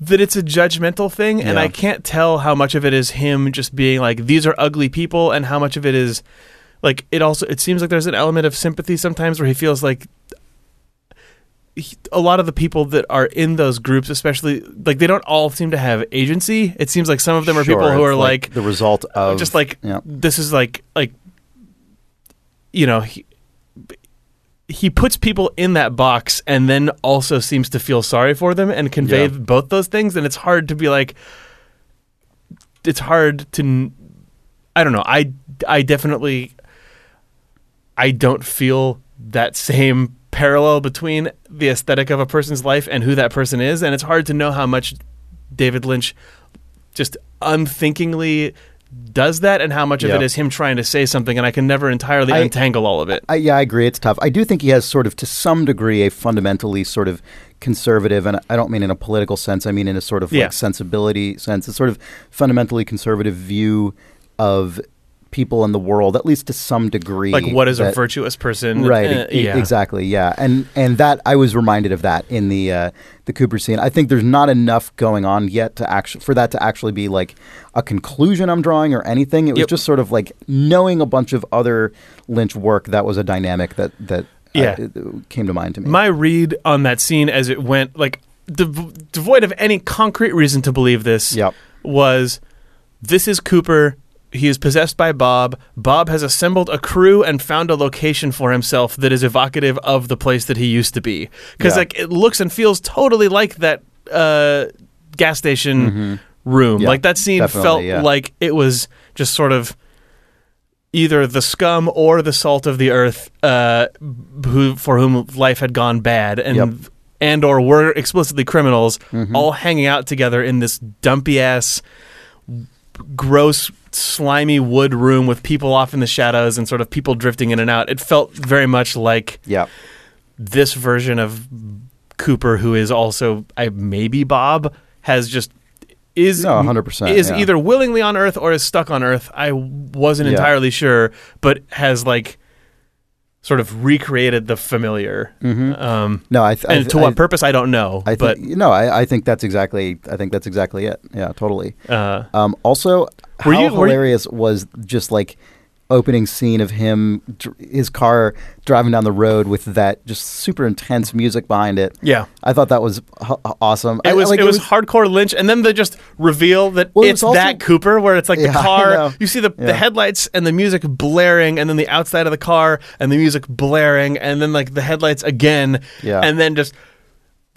that it's a judgmental thing, and Yeah. I can't tell how much of it is him just being like these are ugly people, and how much of it is like it also. It seems like there's an element of sympathy sometimes where he feels like he- a lot of the people that are in those groups, especially like they don't all seem to have agency. It seems like some of them are people who are like the result of just like yeah. this is like like you know he, he puts people in that box and then also seems to feel sorry for them and convey Yeah. both those things and it's hard to be like it's hard to I don't know I I definitely I don't feel that same parallel between the aesthetic of a person's life and who that person is and it's hard to know how much David Lynch just unthinkingly does that and how much of Yeah. it is him trying to say something, and I can never entirely I- untangle all of it. I, yeah, I agree. It's tough. I do think he has sort of, to some degree, a fundamentally sort of conservative, and I don't mean in a political sense. I mean in a sort of Yeah. like sensibility sense. A sort of fundamentally conservative view of people in the world, at least to some degree. like, what is a virtuous person? Right. Uh, e- yeah. Exactly. Yeah. And and that I was reminded of that in the uh, the Cooper scene. I think there's not enough going on yet to actually for that to actually be like a conclusion I'm drawing or anything. It was Yep. just sort of like knowing a bunch of other Lynch work that was a dynamic that that Yeah. came to mind to me. My read on that scene as it went, like dev- devoid of any concrete reason to believe this, Yep. was this is Cooper. He is possessed by Bob. Bob has assembled a crew and found a location for himself that is evocative of the place that he used to be. Because Yeah. like it looks and feels totally like that uh, gas station room. Mm-hmm. Yeah, like that scene felt yeah. like it was just sort of either the scum or the salt of the earth uh, who for whom life had gone bad and Yep. and or were explicitly criminals Mm-hmm. all hanging out together in this dumpy ass gross slimy wood room with people off in the shadows and sort of people drifting in and out it felt very much like yeah. this version of Cooper, who is also I maybe Bob, has just is No, 100%, is yeah. either willingly on Earth or is stuck on Earth. I wasn't Yeah. entirely sure, but has like sort of recreated the familiar. Um, No, I, th- I and th- to what I- purpose, I don't know. I but think no, I, I think that's exactly. I think that's exactly it. Yeah, totally. uh, Um, also, how you- were you- hilarious was just like opening scene of him, his car driving down the road with that just super intense music behind it. Yeah. I thought that was h- awesome. it I- was like, it was hardcore Lynch, and then they just reveal that Well, it's was also- that Cooper, where it's like Yeah, the car. You see the, Yeah. the headlights and the music blaring, and then the outside of the car and the music blaring, and then like the headlights again, Yeah. and then just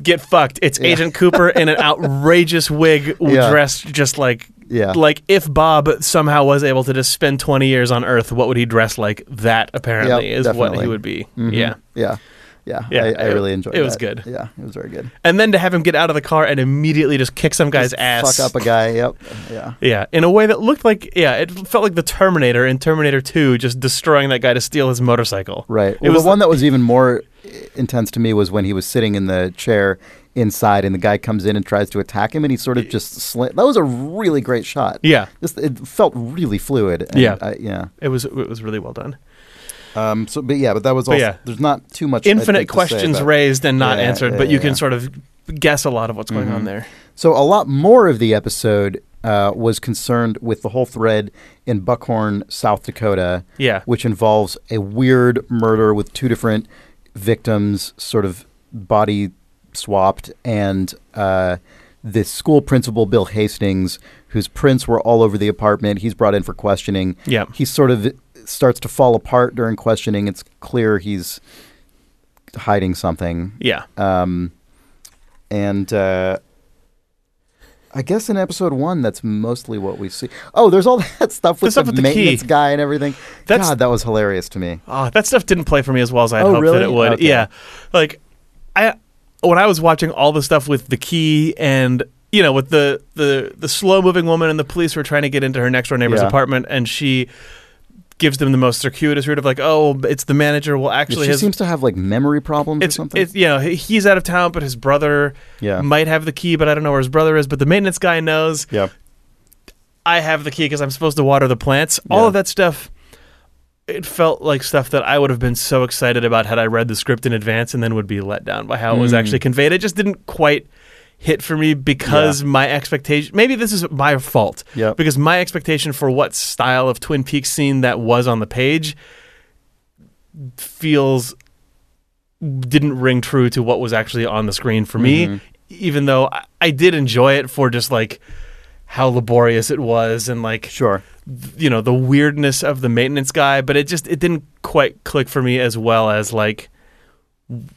get fucked. It's Agent Cooper in an outrageous wig, Yeah. dressed just like. Yeah. Like if Bob somehow was able to just spend 20 years on Earth, what would he dress like? That apparently Yep, is what he would be. Mhm. Yeah. yeah, yeah, Yeah, I, I it- really enjoyed. it was good. Yeah, it was very good. And then to have him get out of the car and immediately just kick some guy's ass. Fuck up a guy. Yep. Yeah. Yeah, in a way that looked like yeah, it felt like the Terminator in Terminator 2 just destroying that guy to steal his motorcycle. Right. It Well, was the one that was even more intense to me was when he was sitting in the chair inside, and the guy comes in and tries to attack him, and he sort of just slant. That was a really great shot. Yeah. Just it felt really fluid. and Yeah. I, yeah. It was it was really well done. Um. So, but yeah, but that was also. yeah. There's not too much. I Infinite to say questions about- raised and not Yeah, answered, yeah, but you yeah. can sort of guess a lot of what's going Mm-hmm. on there. So a lot more of the episode uh, was concerned with the whole thread in Buckhorn, South Dakota. Yeah. Which involves a weird murder with two different victims, sort of body swapped, and uh, this school principal, Bill Hastings, whose prints were all over the apartment. He's brought in for questioning. Yeah. He sort of starts to fall apart during questioning. It's clear he's hiding something. Yeah. Um, and uh, I guess in episode one, that's mostly what we see. Oh, there's all that stuff with stuff the with the maintenance key. guy and everything. That's- God, that was hilarious to me. Oh, that stuff didn't play for me as well as I had Oh, hoped really? that it would. Okay. Yeah. Like I when I was watching all the stuff with the key and you know, with the the the slow moving woman and the police were trying to get into her next door neighbor's Yeah. apartment and she gives them the most circuitous route of like, oh, it's the manager. Well, actually, she his seems to have like memory problems or it's something. it's you know he- he's out of town, but his brother Yeah. might have the key, but I don't know where his brother is. But the maintenance guy knows. yeah. I have the key because I'm supposed to water the plants. All Yeah. of that stuff. It felt like stuff that I would have been so excited about had I read the script in advance, and then would be let down by how it was Mm. actually conveyed. It just didn't quite hit for me because Yeah. my expectation. Maybe this is my fault. Yep. Because my expectation for what style of Twin Peaks scene that was on the page feels didn't ring true to what was actually on the screen for Mm-hmm. me even though I, I did enjoy it for just like how laborious it was and like Sure. you know the weirdness of the maintenance guy but it just it didn't quite click for me as well as like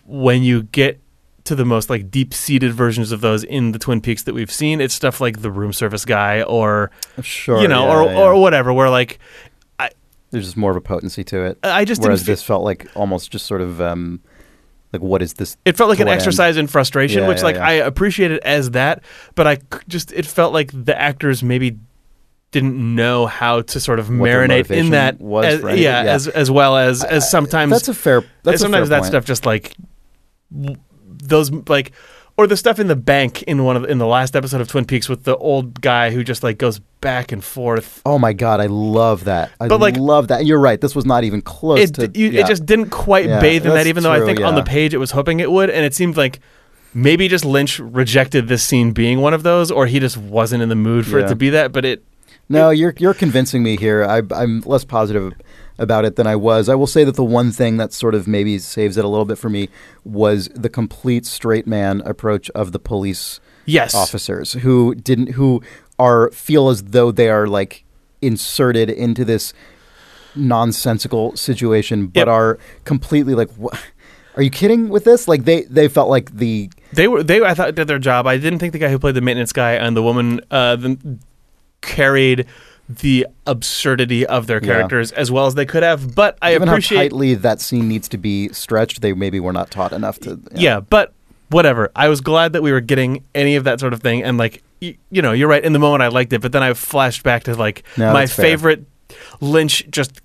when you get to the most like deep-seated versions of those in the twin peaks that we've seen it's stuff like the room service guy or Sure. you know yeah, or yeah. or whatever where like I, there's just more of a potency to it. i just Whereas fe- this felt like almost just sort of um, like what is this? It felt like an what end? exercise in frustration, Yeah, which yeah, like yeah. I appreciate it as that, but I just it felt like the actors maybe didn't know how to sort of What marinate in that was as, anything, yeah, as as well as as sometimes That's a fair. That's sometimes a fair that point. stuff just like those like or the stuff in the bank in one of in the last episode of Twin Peaks with the old guy who just like goes back and forth. Oh my god, I love that. I But, like- love that. You're right. This was not even close It to. you, yeah. it just didn't quite Yeah, bathe in that, even though I true, think on the page it was hoping it would, and it seemed like. Maybe just Lynch rejected this scene being one of those, or he just wasn't in the mood for Yeah. it to be that. But it, No, you're you're convincing me here. I, I'm less positive about it than I was. I will say that the one thing that sort of maybe saves it a little bit for me was the complete straight man approach of the police yes, officers who didn't who are feel as though they are like inserted into this nonsensical situation, but Yep. are completely like, "Wha- are you kidding with this? Like they they felt like the They were they I thought did their job. I didn't think the guy who played the maintenance guy and the woman uh, the, carried the absurdity of their Yeah. characters as well as they could have. But I given appreciate how tightly that scene needs to be stretched. They maybe were not taut enough to. yeah. but whatever. I was glad that we were getting any of that sort of thing. And like y- you know, you're right. In the moment, I liked it, but then I flashed back to like No, my favorite Lynch just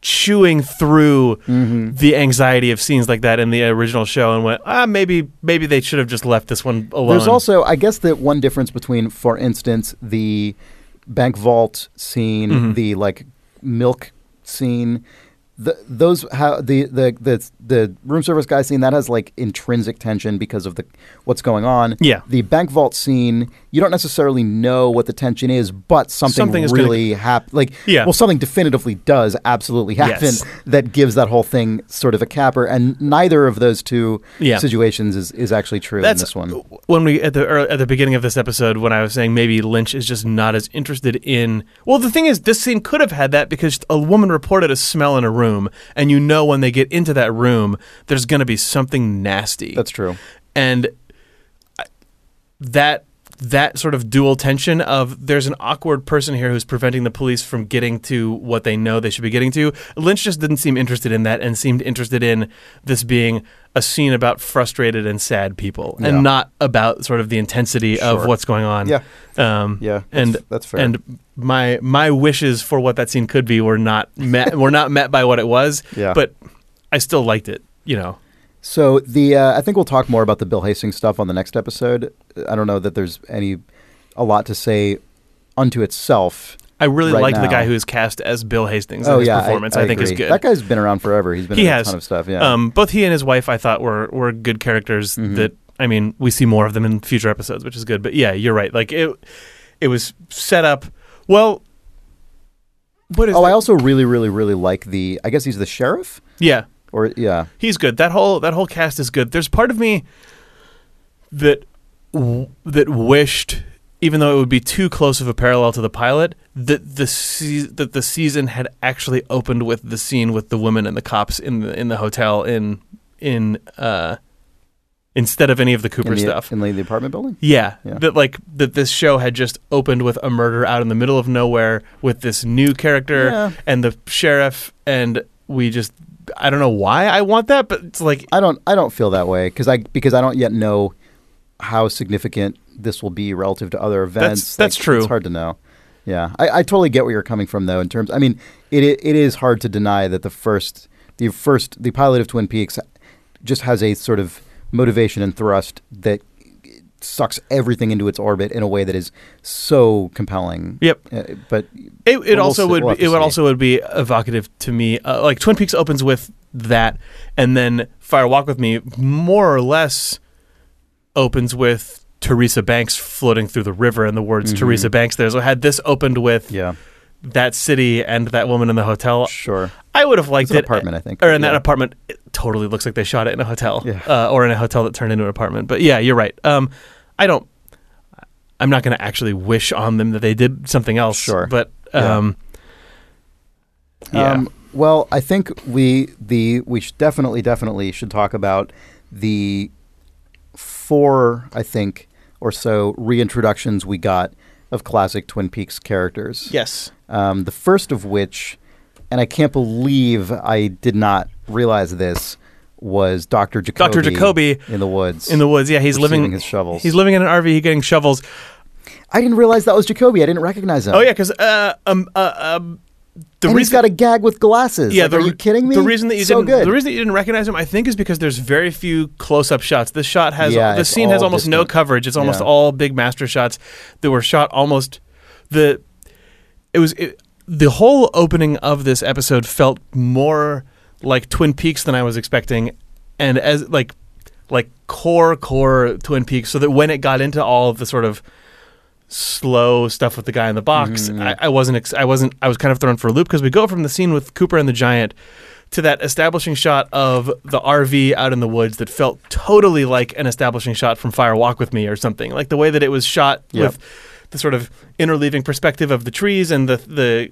chewing through Mm-hmm. the anxiety of scenes like that in the original show and went ah maybe maybe they should have just left this one alone There's also, I guess, that one difference between, for instance, the bank vault scene, Mhm. the like milk scene. The, those how the, the the the room service guy scene that has like intrinsic tension because of the what's going on. Yeah. The bank vault scene, you don't necessarily know what the tension is, but something, Something really happened. Like, Yeah. well, something definitively does absolutely happen Yes. that gives that whole thing sort of a capper, and neither of those two Yeah. situations is, is actually true in this one. when we at the at the beginning of this episode when I was saying maybe Lynch is just not as interested in. Well, the thing is, this scene could have had that because a woman reported a smell in a room, and you know when they get into that room, there's going to be something nasty. That's true. and that that sort of dual tension of there's an awkward person here who's preventing the police from getting to what they know they should be getting to. Lynch just didn't seem interested in that and seemed interested in this being a scene about frustrated and sad people Yeah. and not about sort of the intensity of what's going on. Yeah. Um, Yeah, and that's- that's fair. And my my wishes for what that scene could be were not met were not met by what it was. Yeah. But I still liked it. You know. So the uh, I think we'll talk more about the Bill Hastings stuff on the next episode. I don't know that there's any a lot to say unto itself. I really right like the now. guy who's cast as Bill Hastings. oh and his yeah, performance I, I, think is good. That guy's been around forever. He's been he in has a ton of stuff. Yeah. Um, both he and his wife, I thought, were were good characters. Mhm. That I mean, we see more of them in future episodes, which is good. But yeah, you're right. Like it, it was set up well. What is? oh, the- I also really, really, really like the. I guess he's the sheriff, yeah, or yeah, he's good. That whole that whole cast is good. There's part of me that that wished, even though it would be too close of a parallel to the pilot, that the se- that the season had actually opened with the scene with the women and the cops in the in the hotel in in uh instead of any of the Cooper in the, stuff. in the, the apartment building. Yeah, Yeah. that like that this show had just opened with a murder out in the middle of nowhere with this new character Yeah. and the sheriff and we just I don't know why I want that, but it's like I don't. I don't feel that way because I because I don't yet know how significant this will be relative to other events. that's true. It's hard to know. Yeah, I, I totally get where you're coming from though. In terms, I mean, it it, it is hard to deny that the first the first the pilot of Twin Peaks just has a sort of motivation and thrust that sucks everything into its orbit in a way that is so compelling. Yep. Uh, but It, it we'll also see- would we'll be, it would also would be evocative to me. Uh, like Twin Peaks opens with that, and then Fire Walk with Me more or less opens with Teresa Banks floating through the river and the words Teresa Banks there. So had this opened with Mm-hmm. yeah, that city and that woman in the hotel, sure. I would have liked It's it. apartment, I think. or in that apartment. It totally looks like they shot it in a hotel, Yeah. uh, or in a hotel that turned into an apartment. But yeah, you're right. Um, I don't. I'm not going to actually wish on them that they did something else. Sure. but Yeah. um, yeah. Um, well, I think we the we should definitely definitely should talk about the four I think or so reintroductions we got of classic Twin Peaks characters. yes. Um, the first of which, and I can't believe I did not realize this, was Doctor Jacoby. Dr. Jacoby in the woods. in the woods. Yeah, he's living his shovels. He's living in an RV. He's getting shovels. I didn't realize that was Jacoby. I didn't recognize him. Oh yeah, because uh, um, uh, um, the and he's reason got a gag with glasses. yeah, Like, the, are you kidding me? The reason that you so didn't good. the reason that you didn't recognize him, I think, is because there's very few close-up shots. This shot has Yeah, the scene has almost no coverage. It's almost Yeah. all big master shots that were shot almost the. It was it, the whole opening of this episode felt more like Twin Peaks than I was expecting, and as like like core core Twin Peaks. So that when it got into all of the sort of slow stuff with the guy in the box, Mm-hmm. I, I wasn't. Ex- I wasn't. I was kind of thrown for a loop because we go from the scene with Cooper and the giant to that establishing shot of the RV out in the woods that felt totally like an establishing shot from Fire Walk with Me or something. Like the way that it was shot Yep. with the sort of interleaving perspective of the trees and the the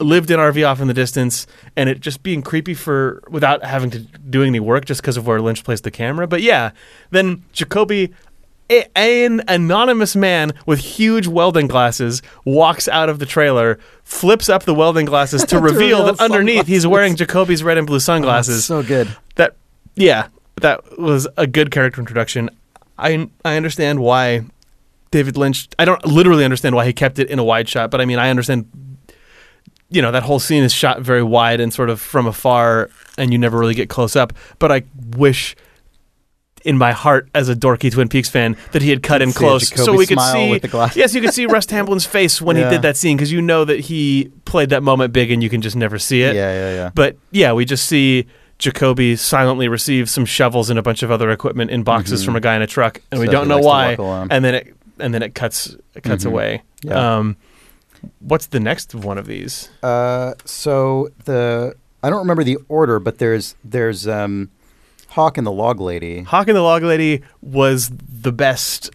lived in RV off in the distance and it just being creepy for without having to do any work just because of where Lynch placed the camera. But yeah, then Jacoby a- an anonymous man with huge welding glasses walks out of the trailer, flips up the welding glasses to reveal reveal that underneath he's wearing Jacoby's red and blue Oh, sunglasses. so good. that yeah, that was a good character introduction. I I understand why David Lynch. I don't literally understand why he kept it in a wide shot, but I mean I understand. You know that whole scene is shot very wide and sort of from afar, and you never really get close up. But I wish, in my heart, as a dorky Twin Peaks fan, that he had cut in close so we could see. with the glass. yes, you could see Russ Tamblyn's face when Yeah. he did that scene because you know that he played that moment big, and you can just never see it. Yeah, yeah, yeah. But yeah, we just see Jacoby silently receive some shovels and a bunch of other equipment in boxes from a guy in a truck, and we don't know why. And then it and then it cuts it cuts Mhm. away. Yeah. Um, what's the next one of these? Uh, so the I don't remember the order, but there's there's um, Hawk and the Log Lady Hawk and the Log Lady was the best.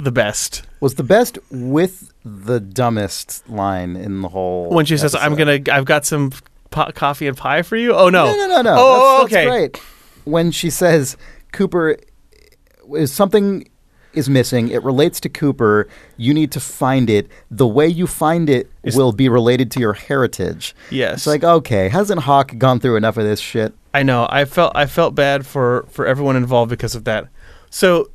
The best was the best with the dumbest line in the whole. when she says, "I'm gonna, I've got some po- coffee and pie for you." Oh no, No, no, no, no. Oh, that's, that's okay. great. When she says Cooper is something is missing, it relates to Cooper. You need to find it. The way you find it Is- will be related to your heritage. Yes, It's like, okay, hasn't Hawk gone through enough of this shit? I know. I felt I felt bad for for everyone involved because of that. So,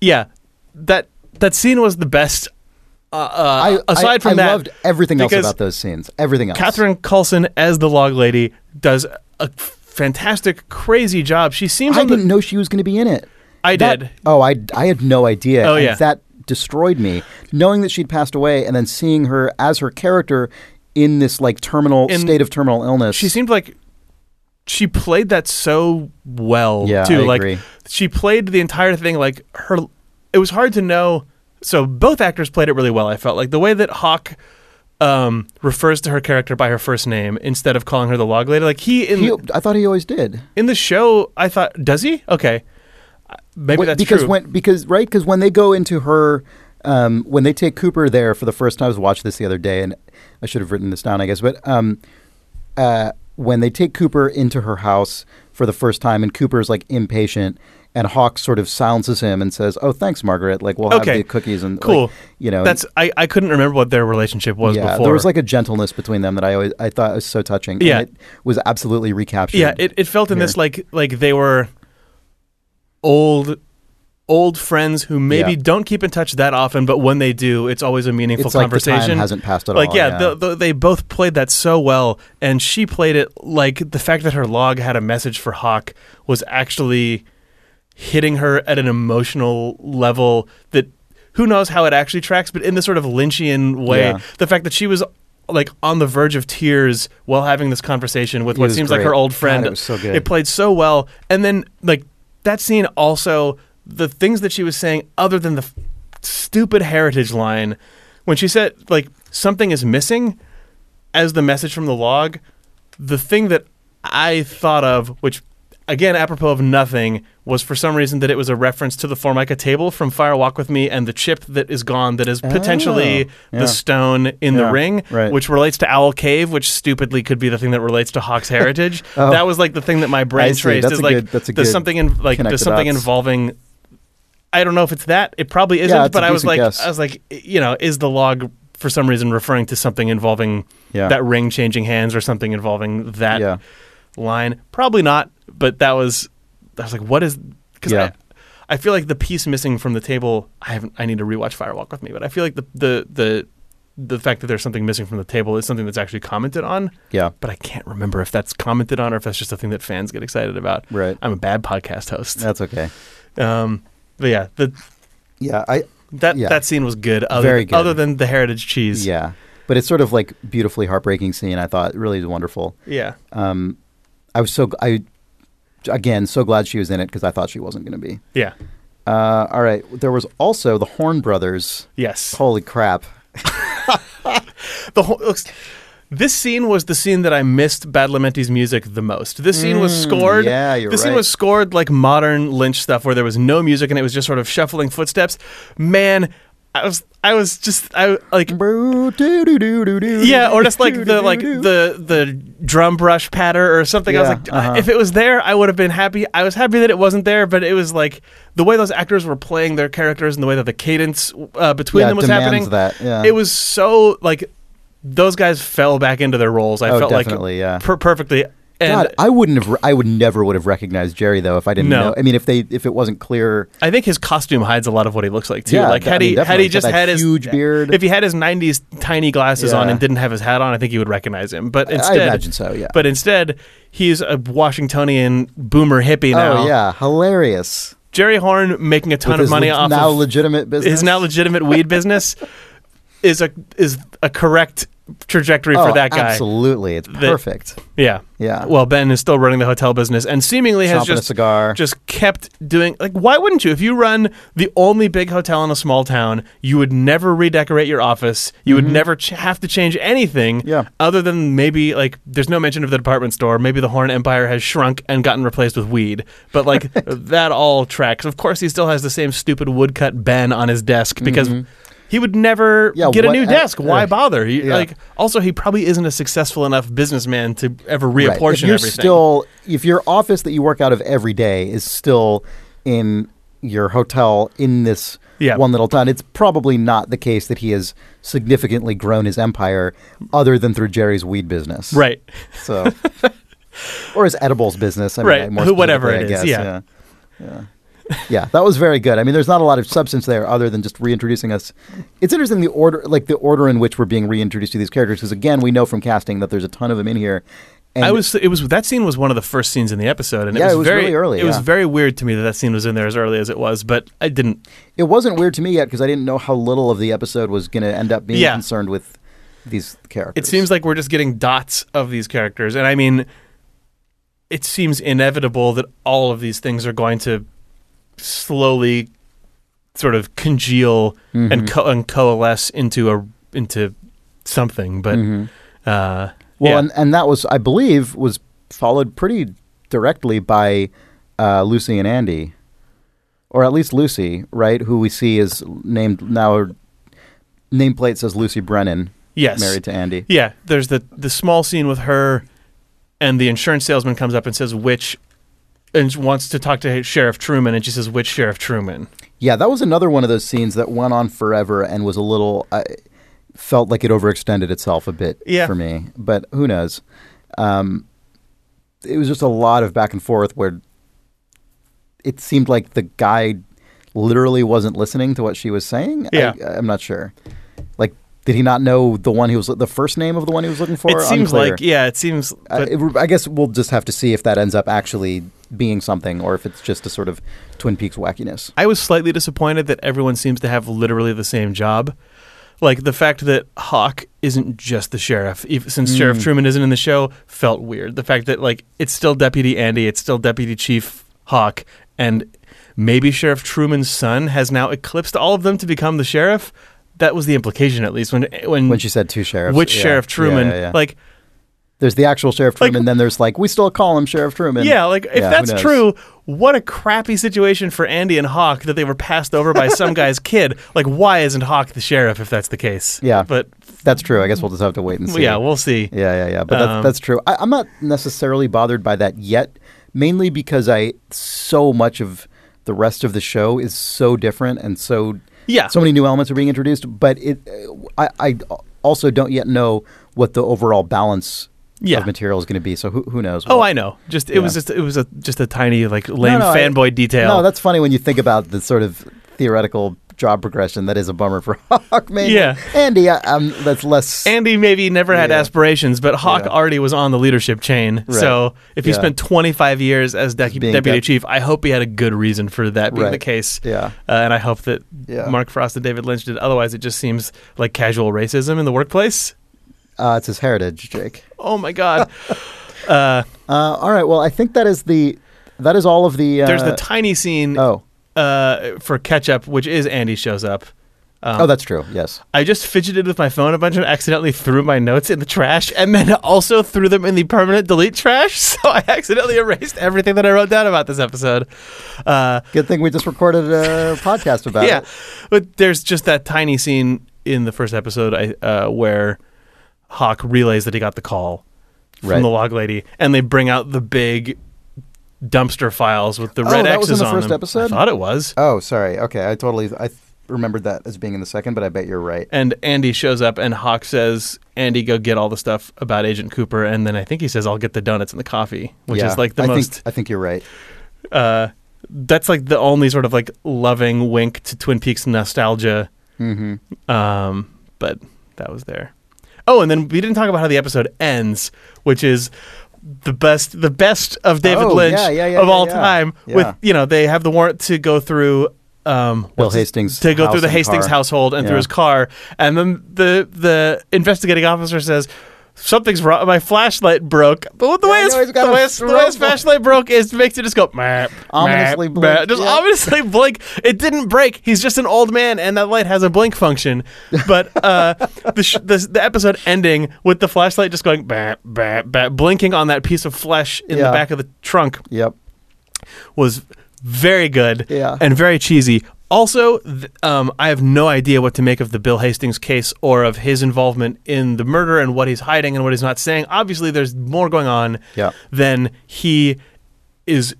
yeah, that that scene was the best. Uh, uh, I, aside I, from I that, loved everything else about those scenes. Everything else. Catherine Coulson as the log lady does a fantastic, crazy job. She seems like I didn't know she was going to be in it. I That- did. Oh, I, I had no idea. Oh, and yeah. That destroyed me. Knowing that she'd passed away and then seeing her as her character in this like terminal In- state of terminal illness. She seemed like she played that so well Yeah, too. I like agree. she played the entire thing like her. It was hard to know. So both actors played it really well. I felt like the way that Hawk. Um, refers to her character by her first name instead of calling her the log lady. Like he in He, I thought he always did. in the show, I thought does he? Okay, maybe that's because true. when because right because when they go into her um, when they take Cooper there for the first time I was watching this the other day and I should have written this down I guess but um, uh, when they take Cooper into her house for the first time and Cooper's like impatient and Hawk sort of silences him and says oh thanks Margaret like we'll have the cookies and like, Cool. you know that's I, I couldn't remember what their relationship was yeah before. there was like a gentleness between them that I always I thought was so touching and Yeah. it was absolutely recaptured yeah, it, it felt in this like like they were old old friends who maybe Yeah. don't keep in touch that often, but when they do, it's always a meaningful it's like the conversation. time hasn't passed at like all yeah, the- the- they both played that so well, and she played it like the fact that her log had a message for Hawk was actually hitting her at an emotional level that who knows how it actually tracks, but in this sort of Lynchian way, Yeah. the fact that she was like on the verge of tears while having this conversation with It what seems like her old God, friend. it was so. It played so well, and then like that scene also the things that she was saying other than the f- stupid heritage line when she said like something is missing as the message from the log the thing that i thought of which again apropos of nothing was for some reason that it was a reference to the formica table from fire walk with me and the chip that is gone that is potentially Oh, yeah. the stone in the ring right. which relates to owl cave which stupidly could be the thing that relates to hawk's heritage Oh. that was like the thing that my brain traced That's is like good- that's a good something in like connect does the something dots. involving I don't know if it's that. It probably isn't, Yeah, but I was like, guess. I was like, you know, is the log for some reason referring to something involving Yeah. that ring changing hands or something involving that yeah line? Probably not, but that was. I was like, what is? Because Yeah. I feel like the piece missing from the table. I haven't. I need to rewatch Fire Walk with me, but I feel like the the the the fact that there's something missing from the table is something that's actually commented on. Yeah. But I can't remember if that's commented on or if that's just a thing that fans get excited about. Right. I'm a bad podcast host. That's okay. Um, but yeah, the Yeah, I that Yeah. that scene was good. Other, Very good. Other than the heritage cheese. yeah, but it's sort of like beautifully heartbreaking scene. I thought really wonderful. Yeah. Um, I was so I again so glad she was in it because I thought she wasn't going to be. Yeah. Uh, all right, there was also the Horne Brothers. Yes. Holy crap! the whole looks, this scene was the scene that I missed Badalamenti's music the most. This scene was scored. Mm, yeah, you're This scene was scored like modern Lynch stuff, where there was no music and it was just sort of shuffling footsteps. Man, I was, I was just, I like, yeah, or just like the like the the drum brush patter or something. I was like, uh-huh. if it was there, I would have been happy. I was happy that it wasn't there, but it was like the way those actors were playing their characters and the way that the cadence uh, between Yeah, them was happening. that, yeah. It was so like those guys fell back into their roles. I Oh, felt like yeah. per- perfectly. And God, I wouldn't have. I would never would have recognized Jerry though if I didn't No. know. I mean, if they if it wasn't clear. I think his costume hides a lot of what he looks like too. Yeah, like I had mean, he had he just had his huge beard. if he had his '90s tiny glasses on and didn't have his hat on, I think you would recognize him. But instead, I imagine so, yeah. But instead, he's a Washingtonian boomer hippie oh, now. Oh yeah, hilarious. Jerry Horne making a ton With of money le- off now of legitimate business. his now legitimate weed business is a is a correct trajectory oh, for that guy. Absolutely, it's perfect. Yeah. Yeah. Well, Ben is still running the hotel business and seemingly has Chomping a just cigar. just kept doing like why wouldn't you? If you run the only big hotel in a small town, you would never redecorate your office. You would never ch- have to change anything Mm-hmm. Yeah. other than maybe like there's no mention of the department store. Maybe the Horne Empire has shrunk and gotten replaced with weed. But like that all tracks. Of course he still has the same stupid woodcut Ben on his desk because he would never. Yeah, get a what- new uh, desk. Why bother? He, yeah. Like also he probably isn't a successful enough businessman to ever Right. reapportion If you're everything. still, if your office that you work out of every day is still in your hotel in this Yeah. one little town, it's probably not the case that he has significantly grown his empire, other than through Jerry's weed business. right. So, or his edibles business. I mean, Right. Who- whatever it is, guess, yeah. yeah. Yeah. Yeah, that was very good. I mean, there's not a lot of substance there other than just reintroducing us. It's interesting the order, like the order in which we're being reintroduced to these characters, because again, we know from casting that there's a ton of them in here. And I was. It was that scene was one of the first scenes in the episode, and Yeah, it was, it was very really early, It was very weird to me that that scene was in there as early as it was, but I didn't. It wasn't weird to me yet because I didn't know how little of the episode was going to end up being Yeah. concerned with these characters. It seems like we're just getting dots of these characters, and I mean, it seems inevitable that all of these things are going to slowly sort of congeal Mm-hmm. and, co- and coalesce into a into something. But uh, Mm-hmm. well, yeah. and, and that was, I believe, was followed pretty directly by uh, Lucy and Andy, or at least Lucy, right? Who we see is named now. Nameplate says Lucy Brennan, yes, married to Andy. Yeah, there's the the small scene with her, and the insurance salesman comes up and says which, and wants to talk to Sheriff Truman, and she says which Sheriff Truman. Yeah, that was another one of those scenes that went on forever and was a little. I felt like it overextended itself a bit Yeah. for me, but who knows? Um, it was just a lot of back and forth where it seemed like the guy literally wasn't listening to what she was saying. Yeah. I, I'm not sure. Like, did he not know the one he was the first name of the one he was looking for? it seems Unclear. like yeah, it seems. But it- I guess we'll just have to see if that ends up actually being something, or if it's just a sort of Twin Peaks wackiness. I was slightly disappointed that everyone seems to have literally the same job. Like the fact that Hawk isn't just the sheriff, ev- since Sheriff Mm. Truman isn't in the show, felt weird. The fact that like it's still Deputy Andy, it's still Deputy Chief Hawk, and maybe Sheriff Truman's son has now eclipsed all of them to become the sheriff. That was the implication, at least when when When she said two sheriffs, which yeah. Sheriff Truman, yeah, yeah. like there's the actual Sheriff Like- and then there's like we still call him Sheriff Truman. Yeah, like if Yeah, that's true, what a crappy situation for Andy and Hawk that they were passed over by some guy's kid. Like, why isn't Hawk the sheriff if that's the case? Yeah. but that's true. I guess we'll just have to wait and see. yeah, we'll see. yeah, yeah, yeah. But that's, Um, that's true. I, I'm not necessarily bothered by that yet, mainly because I so much of the rest of the show is so different and so Yeah. so many new elements are being introduced. But it, I, I also don't yet know what the overall balance Yeah. of material is going to be. So who who knows? Oh, I know. Just it was just it was a just a tiny like lame no, I- fanboy detail. No, that's funny when you think about the sort of theoretical job progression. That is a bummer for Hawk. Maybe. Yeah. Andy, I, um, that's less. Andy maybe never had Yeah. aspirations, but Hawk Yeah. already was on the leadership chain. Right. So if he Yeah. spent 25 years as de- deputy dep- chief, I hope he had a good reason for that being Right. the case. yeah. Uh, and I hope that Yeah. Mark Frost and David Lynch did. Otherwise, it just seems like casual racism in the workplace. Uh, it's his heritage, Jake. Oh my God. uh, Uh, all right. Well, I think that is the that is all of the. Uh, there's the tiny scene oh. uh, for Ketchup, which is Andy shows up. Um, oh, that's true. Yes. I just fidgeted with my phone a bunch and accidentally threw my notes in the trash and then also threw them in the permanent delete trash. So I accidentally erased everything that I wrote down about this episode. Uh, Good thing we just recorded a podcast about yeah. it. Yeah. But there's just that tiny scene in the first episode I, uh, where Hawk relays that he got the call from Right. the log lady and they bring out the big dumpster files with the red Oh, red that was in the on first them. episode? I thought it was. Oh, sorry. Okay, I totally I th- remembered that as being in the second, but I bet you're right. And Andy shows up, and Hawk says, "Andy, go get all the stuff about Agent Cooper." And then I think he says, "I'll get the donuts and the coffee," which Yeah, is like the I most. Think, I think you're right. uh, that's like the only sort of like loving wink to Twin Peaks nostalgia. Mm-hmm. Um, but that was there. Oh, and then we didn't talk about how the episode ends, which is the best, the best of David Oh, Lynch yeah, yeah, yeah, of all time. With you know, they have the warrant to go through. Um, Bill Hastings' to go through the Hastings car. household and through his car, and then the the investigating officer says. Something's wrong. My flashlight broke. But the Yeah, way his, know, he's got the way his, the way his flashlight broke is makes it just go meh, Ominously meh, blink, meh. Just yeah. ominously blink. It didn't break. He's just an old man, and that light has a blink function. But uh, the, sh- the the episode ending with the flashlight just going bah, bah, bah, blinking on that piece of flesh in the back of the trunk Yep. was very good Yeah. and very cheesy. Also, th- um, I have no idea what to make of the Bill Hastings case or of his involvement in the murder and what he's hiding and what he's not saying. Obviously, there's more going on Yeah. than he is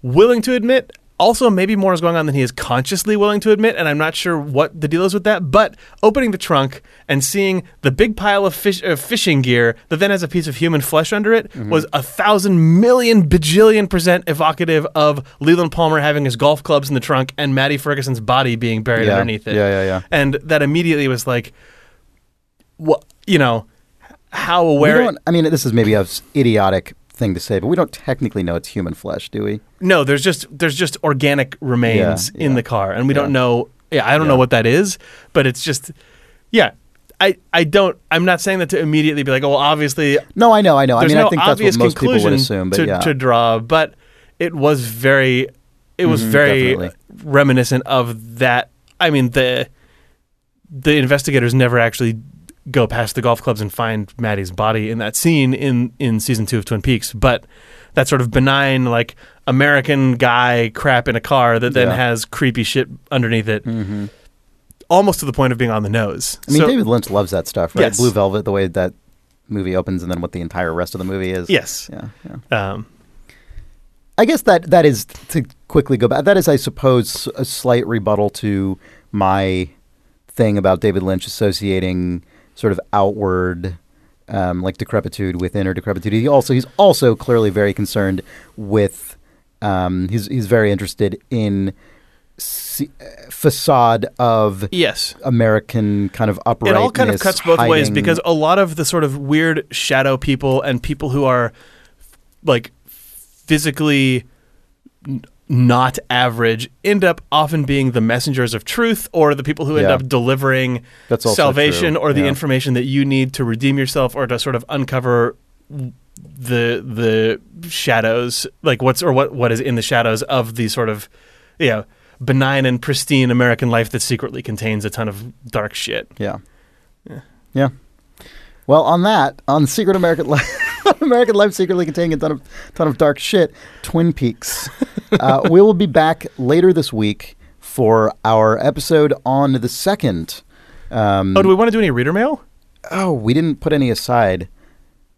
willing to admit. Also, maybe more is going on than he is consciously willing to admit, and I'm not sure what the deal is with that. But opening the trunk and seeing the big pile of fish, uh, fishing gear that then has a piece of human flesh under it Mm-hmm. was a thousand million bajillion percent evocative of Leland Palmer having his golf clubs in the trunk and Maddy Ferguson's body being buried Yeah. underneath it. Yeah, yeah, yeah. And that immediately was like, what you know, how aware. I mean, this is maybe a idiotic thing to say, but we don't technically know it's human flesh, do we? No, there's just there's just organic remains Yeah, in the car, and we Yeah. don't know. Yeah, I don't know what that is, but it's just, yeah. I, I don't. I'm not saying that to immediately be like, oh, well, obviously, No, I know, I know. I mean, no I think that's what most people would assume, but to, yeah. to draw. But it was very, it was Mhm, very definitely. reminiscent of that. I mean, the the investigators never actually go past the golf clubs and find Maddy's body in that scene in in season two of Twin Peaks, but that sort of benign like American guy crap in a car that then Yeah. has creepy shit underneath it, Mhm. almost to the point of being on the nose. I mean, So- David Lynch loves that stuff, right? Yes. Blue Velvet, the way that movie opens, and then what the entire rest of the movie is. yes, Yeah, yeah. um, I guess that that is to quickly go back. That is, I suppose, a slight rebuttal to my thing about David Lynch associating sort of outward, um, like decrepitude with inner decrepitude. He also he's also clearly very concerned with. Um, he's he's very interested in uh, facade of yes. American kind of it all kind of cuts both ways because a lot of the sort of weird shadow people and people who are like physically not average end up often being the messengers of truth or the people who end Yeah. up delivering salvation true, or the yeah. information that you need to redeem yourself or to sort of uncover the the shadows like what's or what what is in the shadows of the sort of you know benign and pristine American life that secretly contains a ton of dark shit. Yeah. Yeah. Well, on that, on Secret American Life, American Life secretly containing a ton of ton of dark shit, Twin Peaks. uh, we will be back later this week for our episode on the second. Um, Oh, do we want to do any reader mail? oh, we didn't put any aside.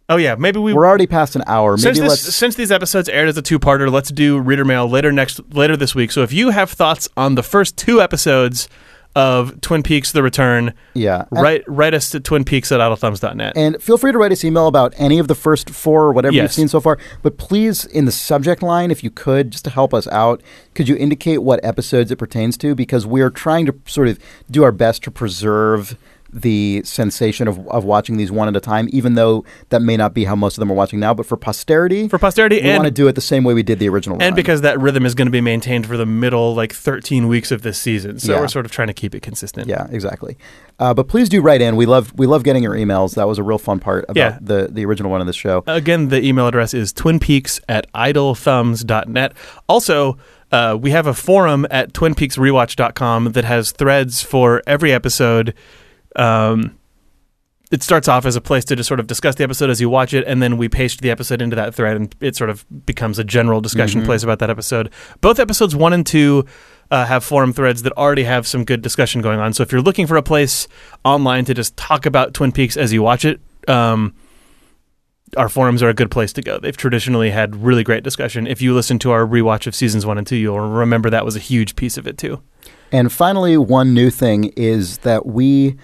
Oh yeah, maybe we. We're already past an hour. since this, let's. since these episodes aired as a two-parter, let's do reader mail later next later this week. So if you have thoughts on the first two episodes of Twin Peaks: The Return, Yeah. And- write write us to Twin Peaks at idlethumbs.net. And feel free to write us email about any of the first four or whatever you've seen so far. But please, in the subject line, if you could, just to help us out, could you indicate what episodes it pertains to? Because we are trying to sort of do our best to preserve the sensation of, of watching these one at a time, even though that may not be how most of them are watching now. But for posterity, For posterity we want to do it the same way we did the original and run. because that rhythm is going to be maintained for the middle like 13 weeks of this season so Yeah. we're sort of trying to keep it consistent Yeah, exactly. Uh, but please do write in. We love we love getting your emails. That was a real fun part about Yeah. the the original one of this show. Again, the email address is twinpeaks at idlethumbs.net. Also, uh, we have a forum at twinpeaksrewatch.com that has threads for every episode. Um, it starts off as a place to just sort of discuss the episode as you watch it, and then we paste the episode into that thread, and it sort of becomes a general discussion place about that episode. Both episodes one and two uh, have forum threads that already have some good discussion going on. So if you're looking for a place online to just talk about Twin Peaks as you watch it, um, our forums are a good place to go. They've traditionally had really great discussion. If you listen to our rewatch of seasons one and two, you'll remember that was a huge piece of it too. And finally, one new thing is that we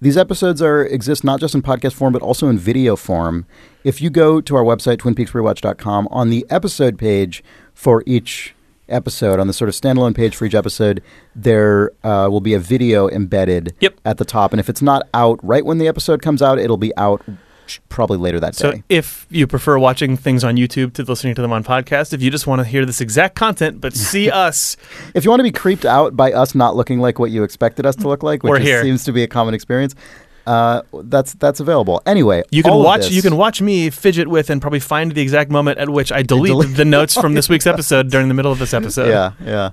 these episodes are exist not just in podcast form but also in video form. If you go to our website twinpeaksrewatch.com on the episode page for each episode on the sort of standalone page for each episode, there uh, will be a video embedded Yep. at the top. And if it's not out right when the episode comes out, it'll be out sh- probably later that So day. So if you prefer watching things on YouTube to listening to them on podcast, if you just want to hear this exact content but see us, If you want to be creeped out by us not looking like what you expected us to look like, which seems to be a common experience, uh, that's that's available. Anyway, you can watch this- you can watch me fidget with and probably find the exact moment at which I delete, delete- the notes from this week's episode during the middle of this episode. Yeah, yeah.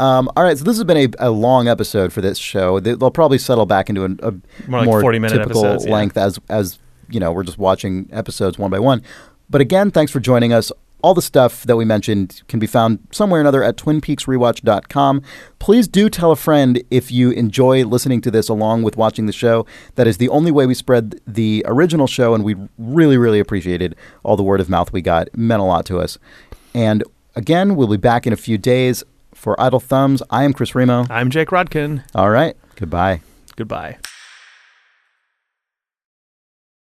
Um, all right, so this has been a, a long episode for this show. They, they'll probably settle back into an, a More more, like 40-minute typical episodes, yeah. length as as you know we're just watching episodes one by one. But again, thanks for joining us. All the stuff that we mentioned can be found somewhere or another at twinpeaksrewatch.com. Please do tell a friend if you enjoy listening to this along with watching the show. That is the only way we spread the original show, and we really, really appreciated all the word of mouth we got. It meant a lot to us. And again, we'll be back in a few days for Idle Thumbs. I am Chris Remo. I'm Jake Rodkin. All right, goodbye. Goodbye.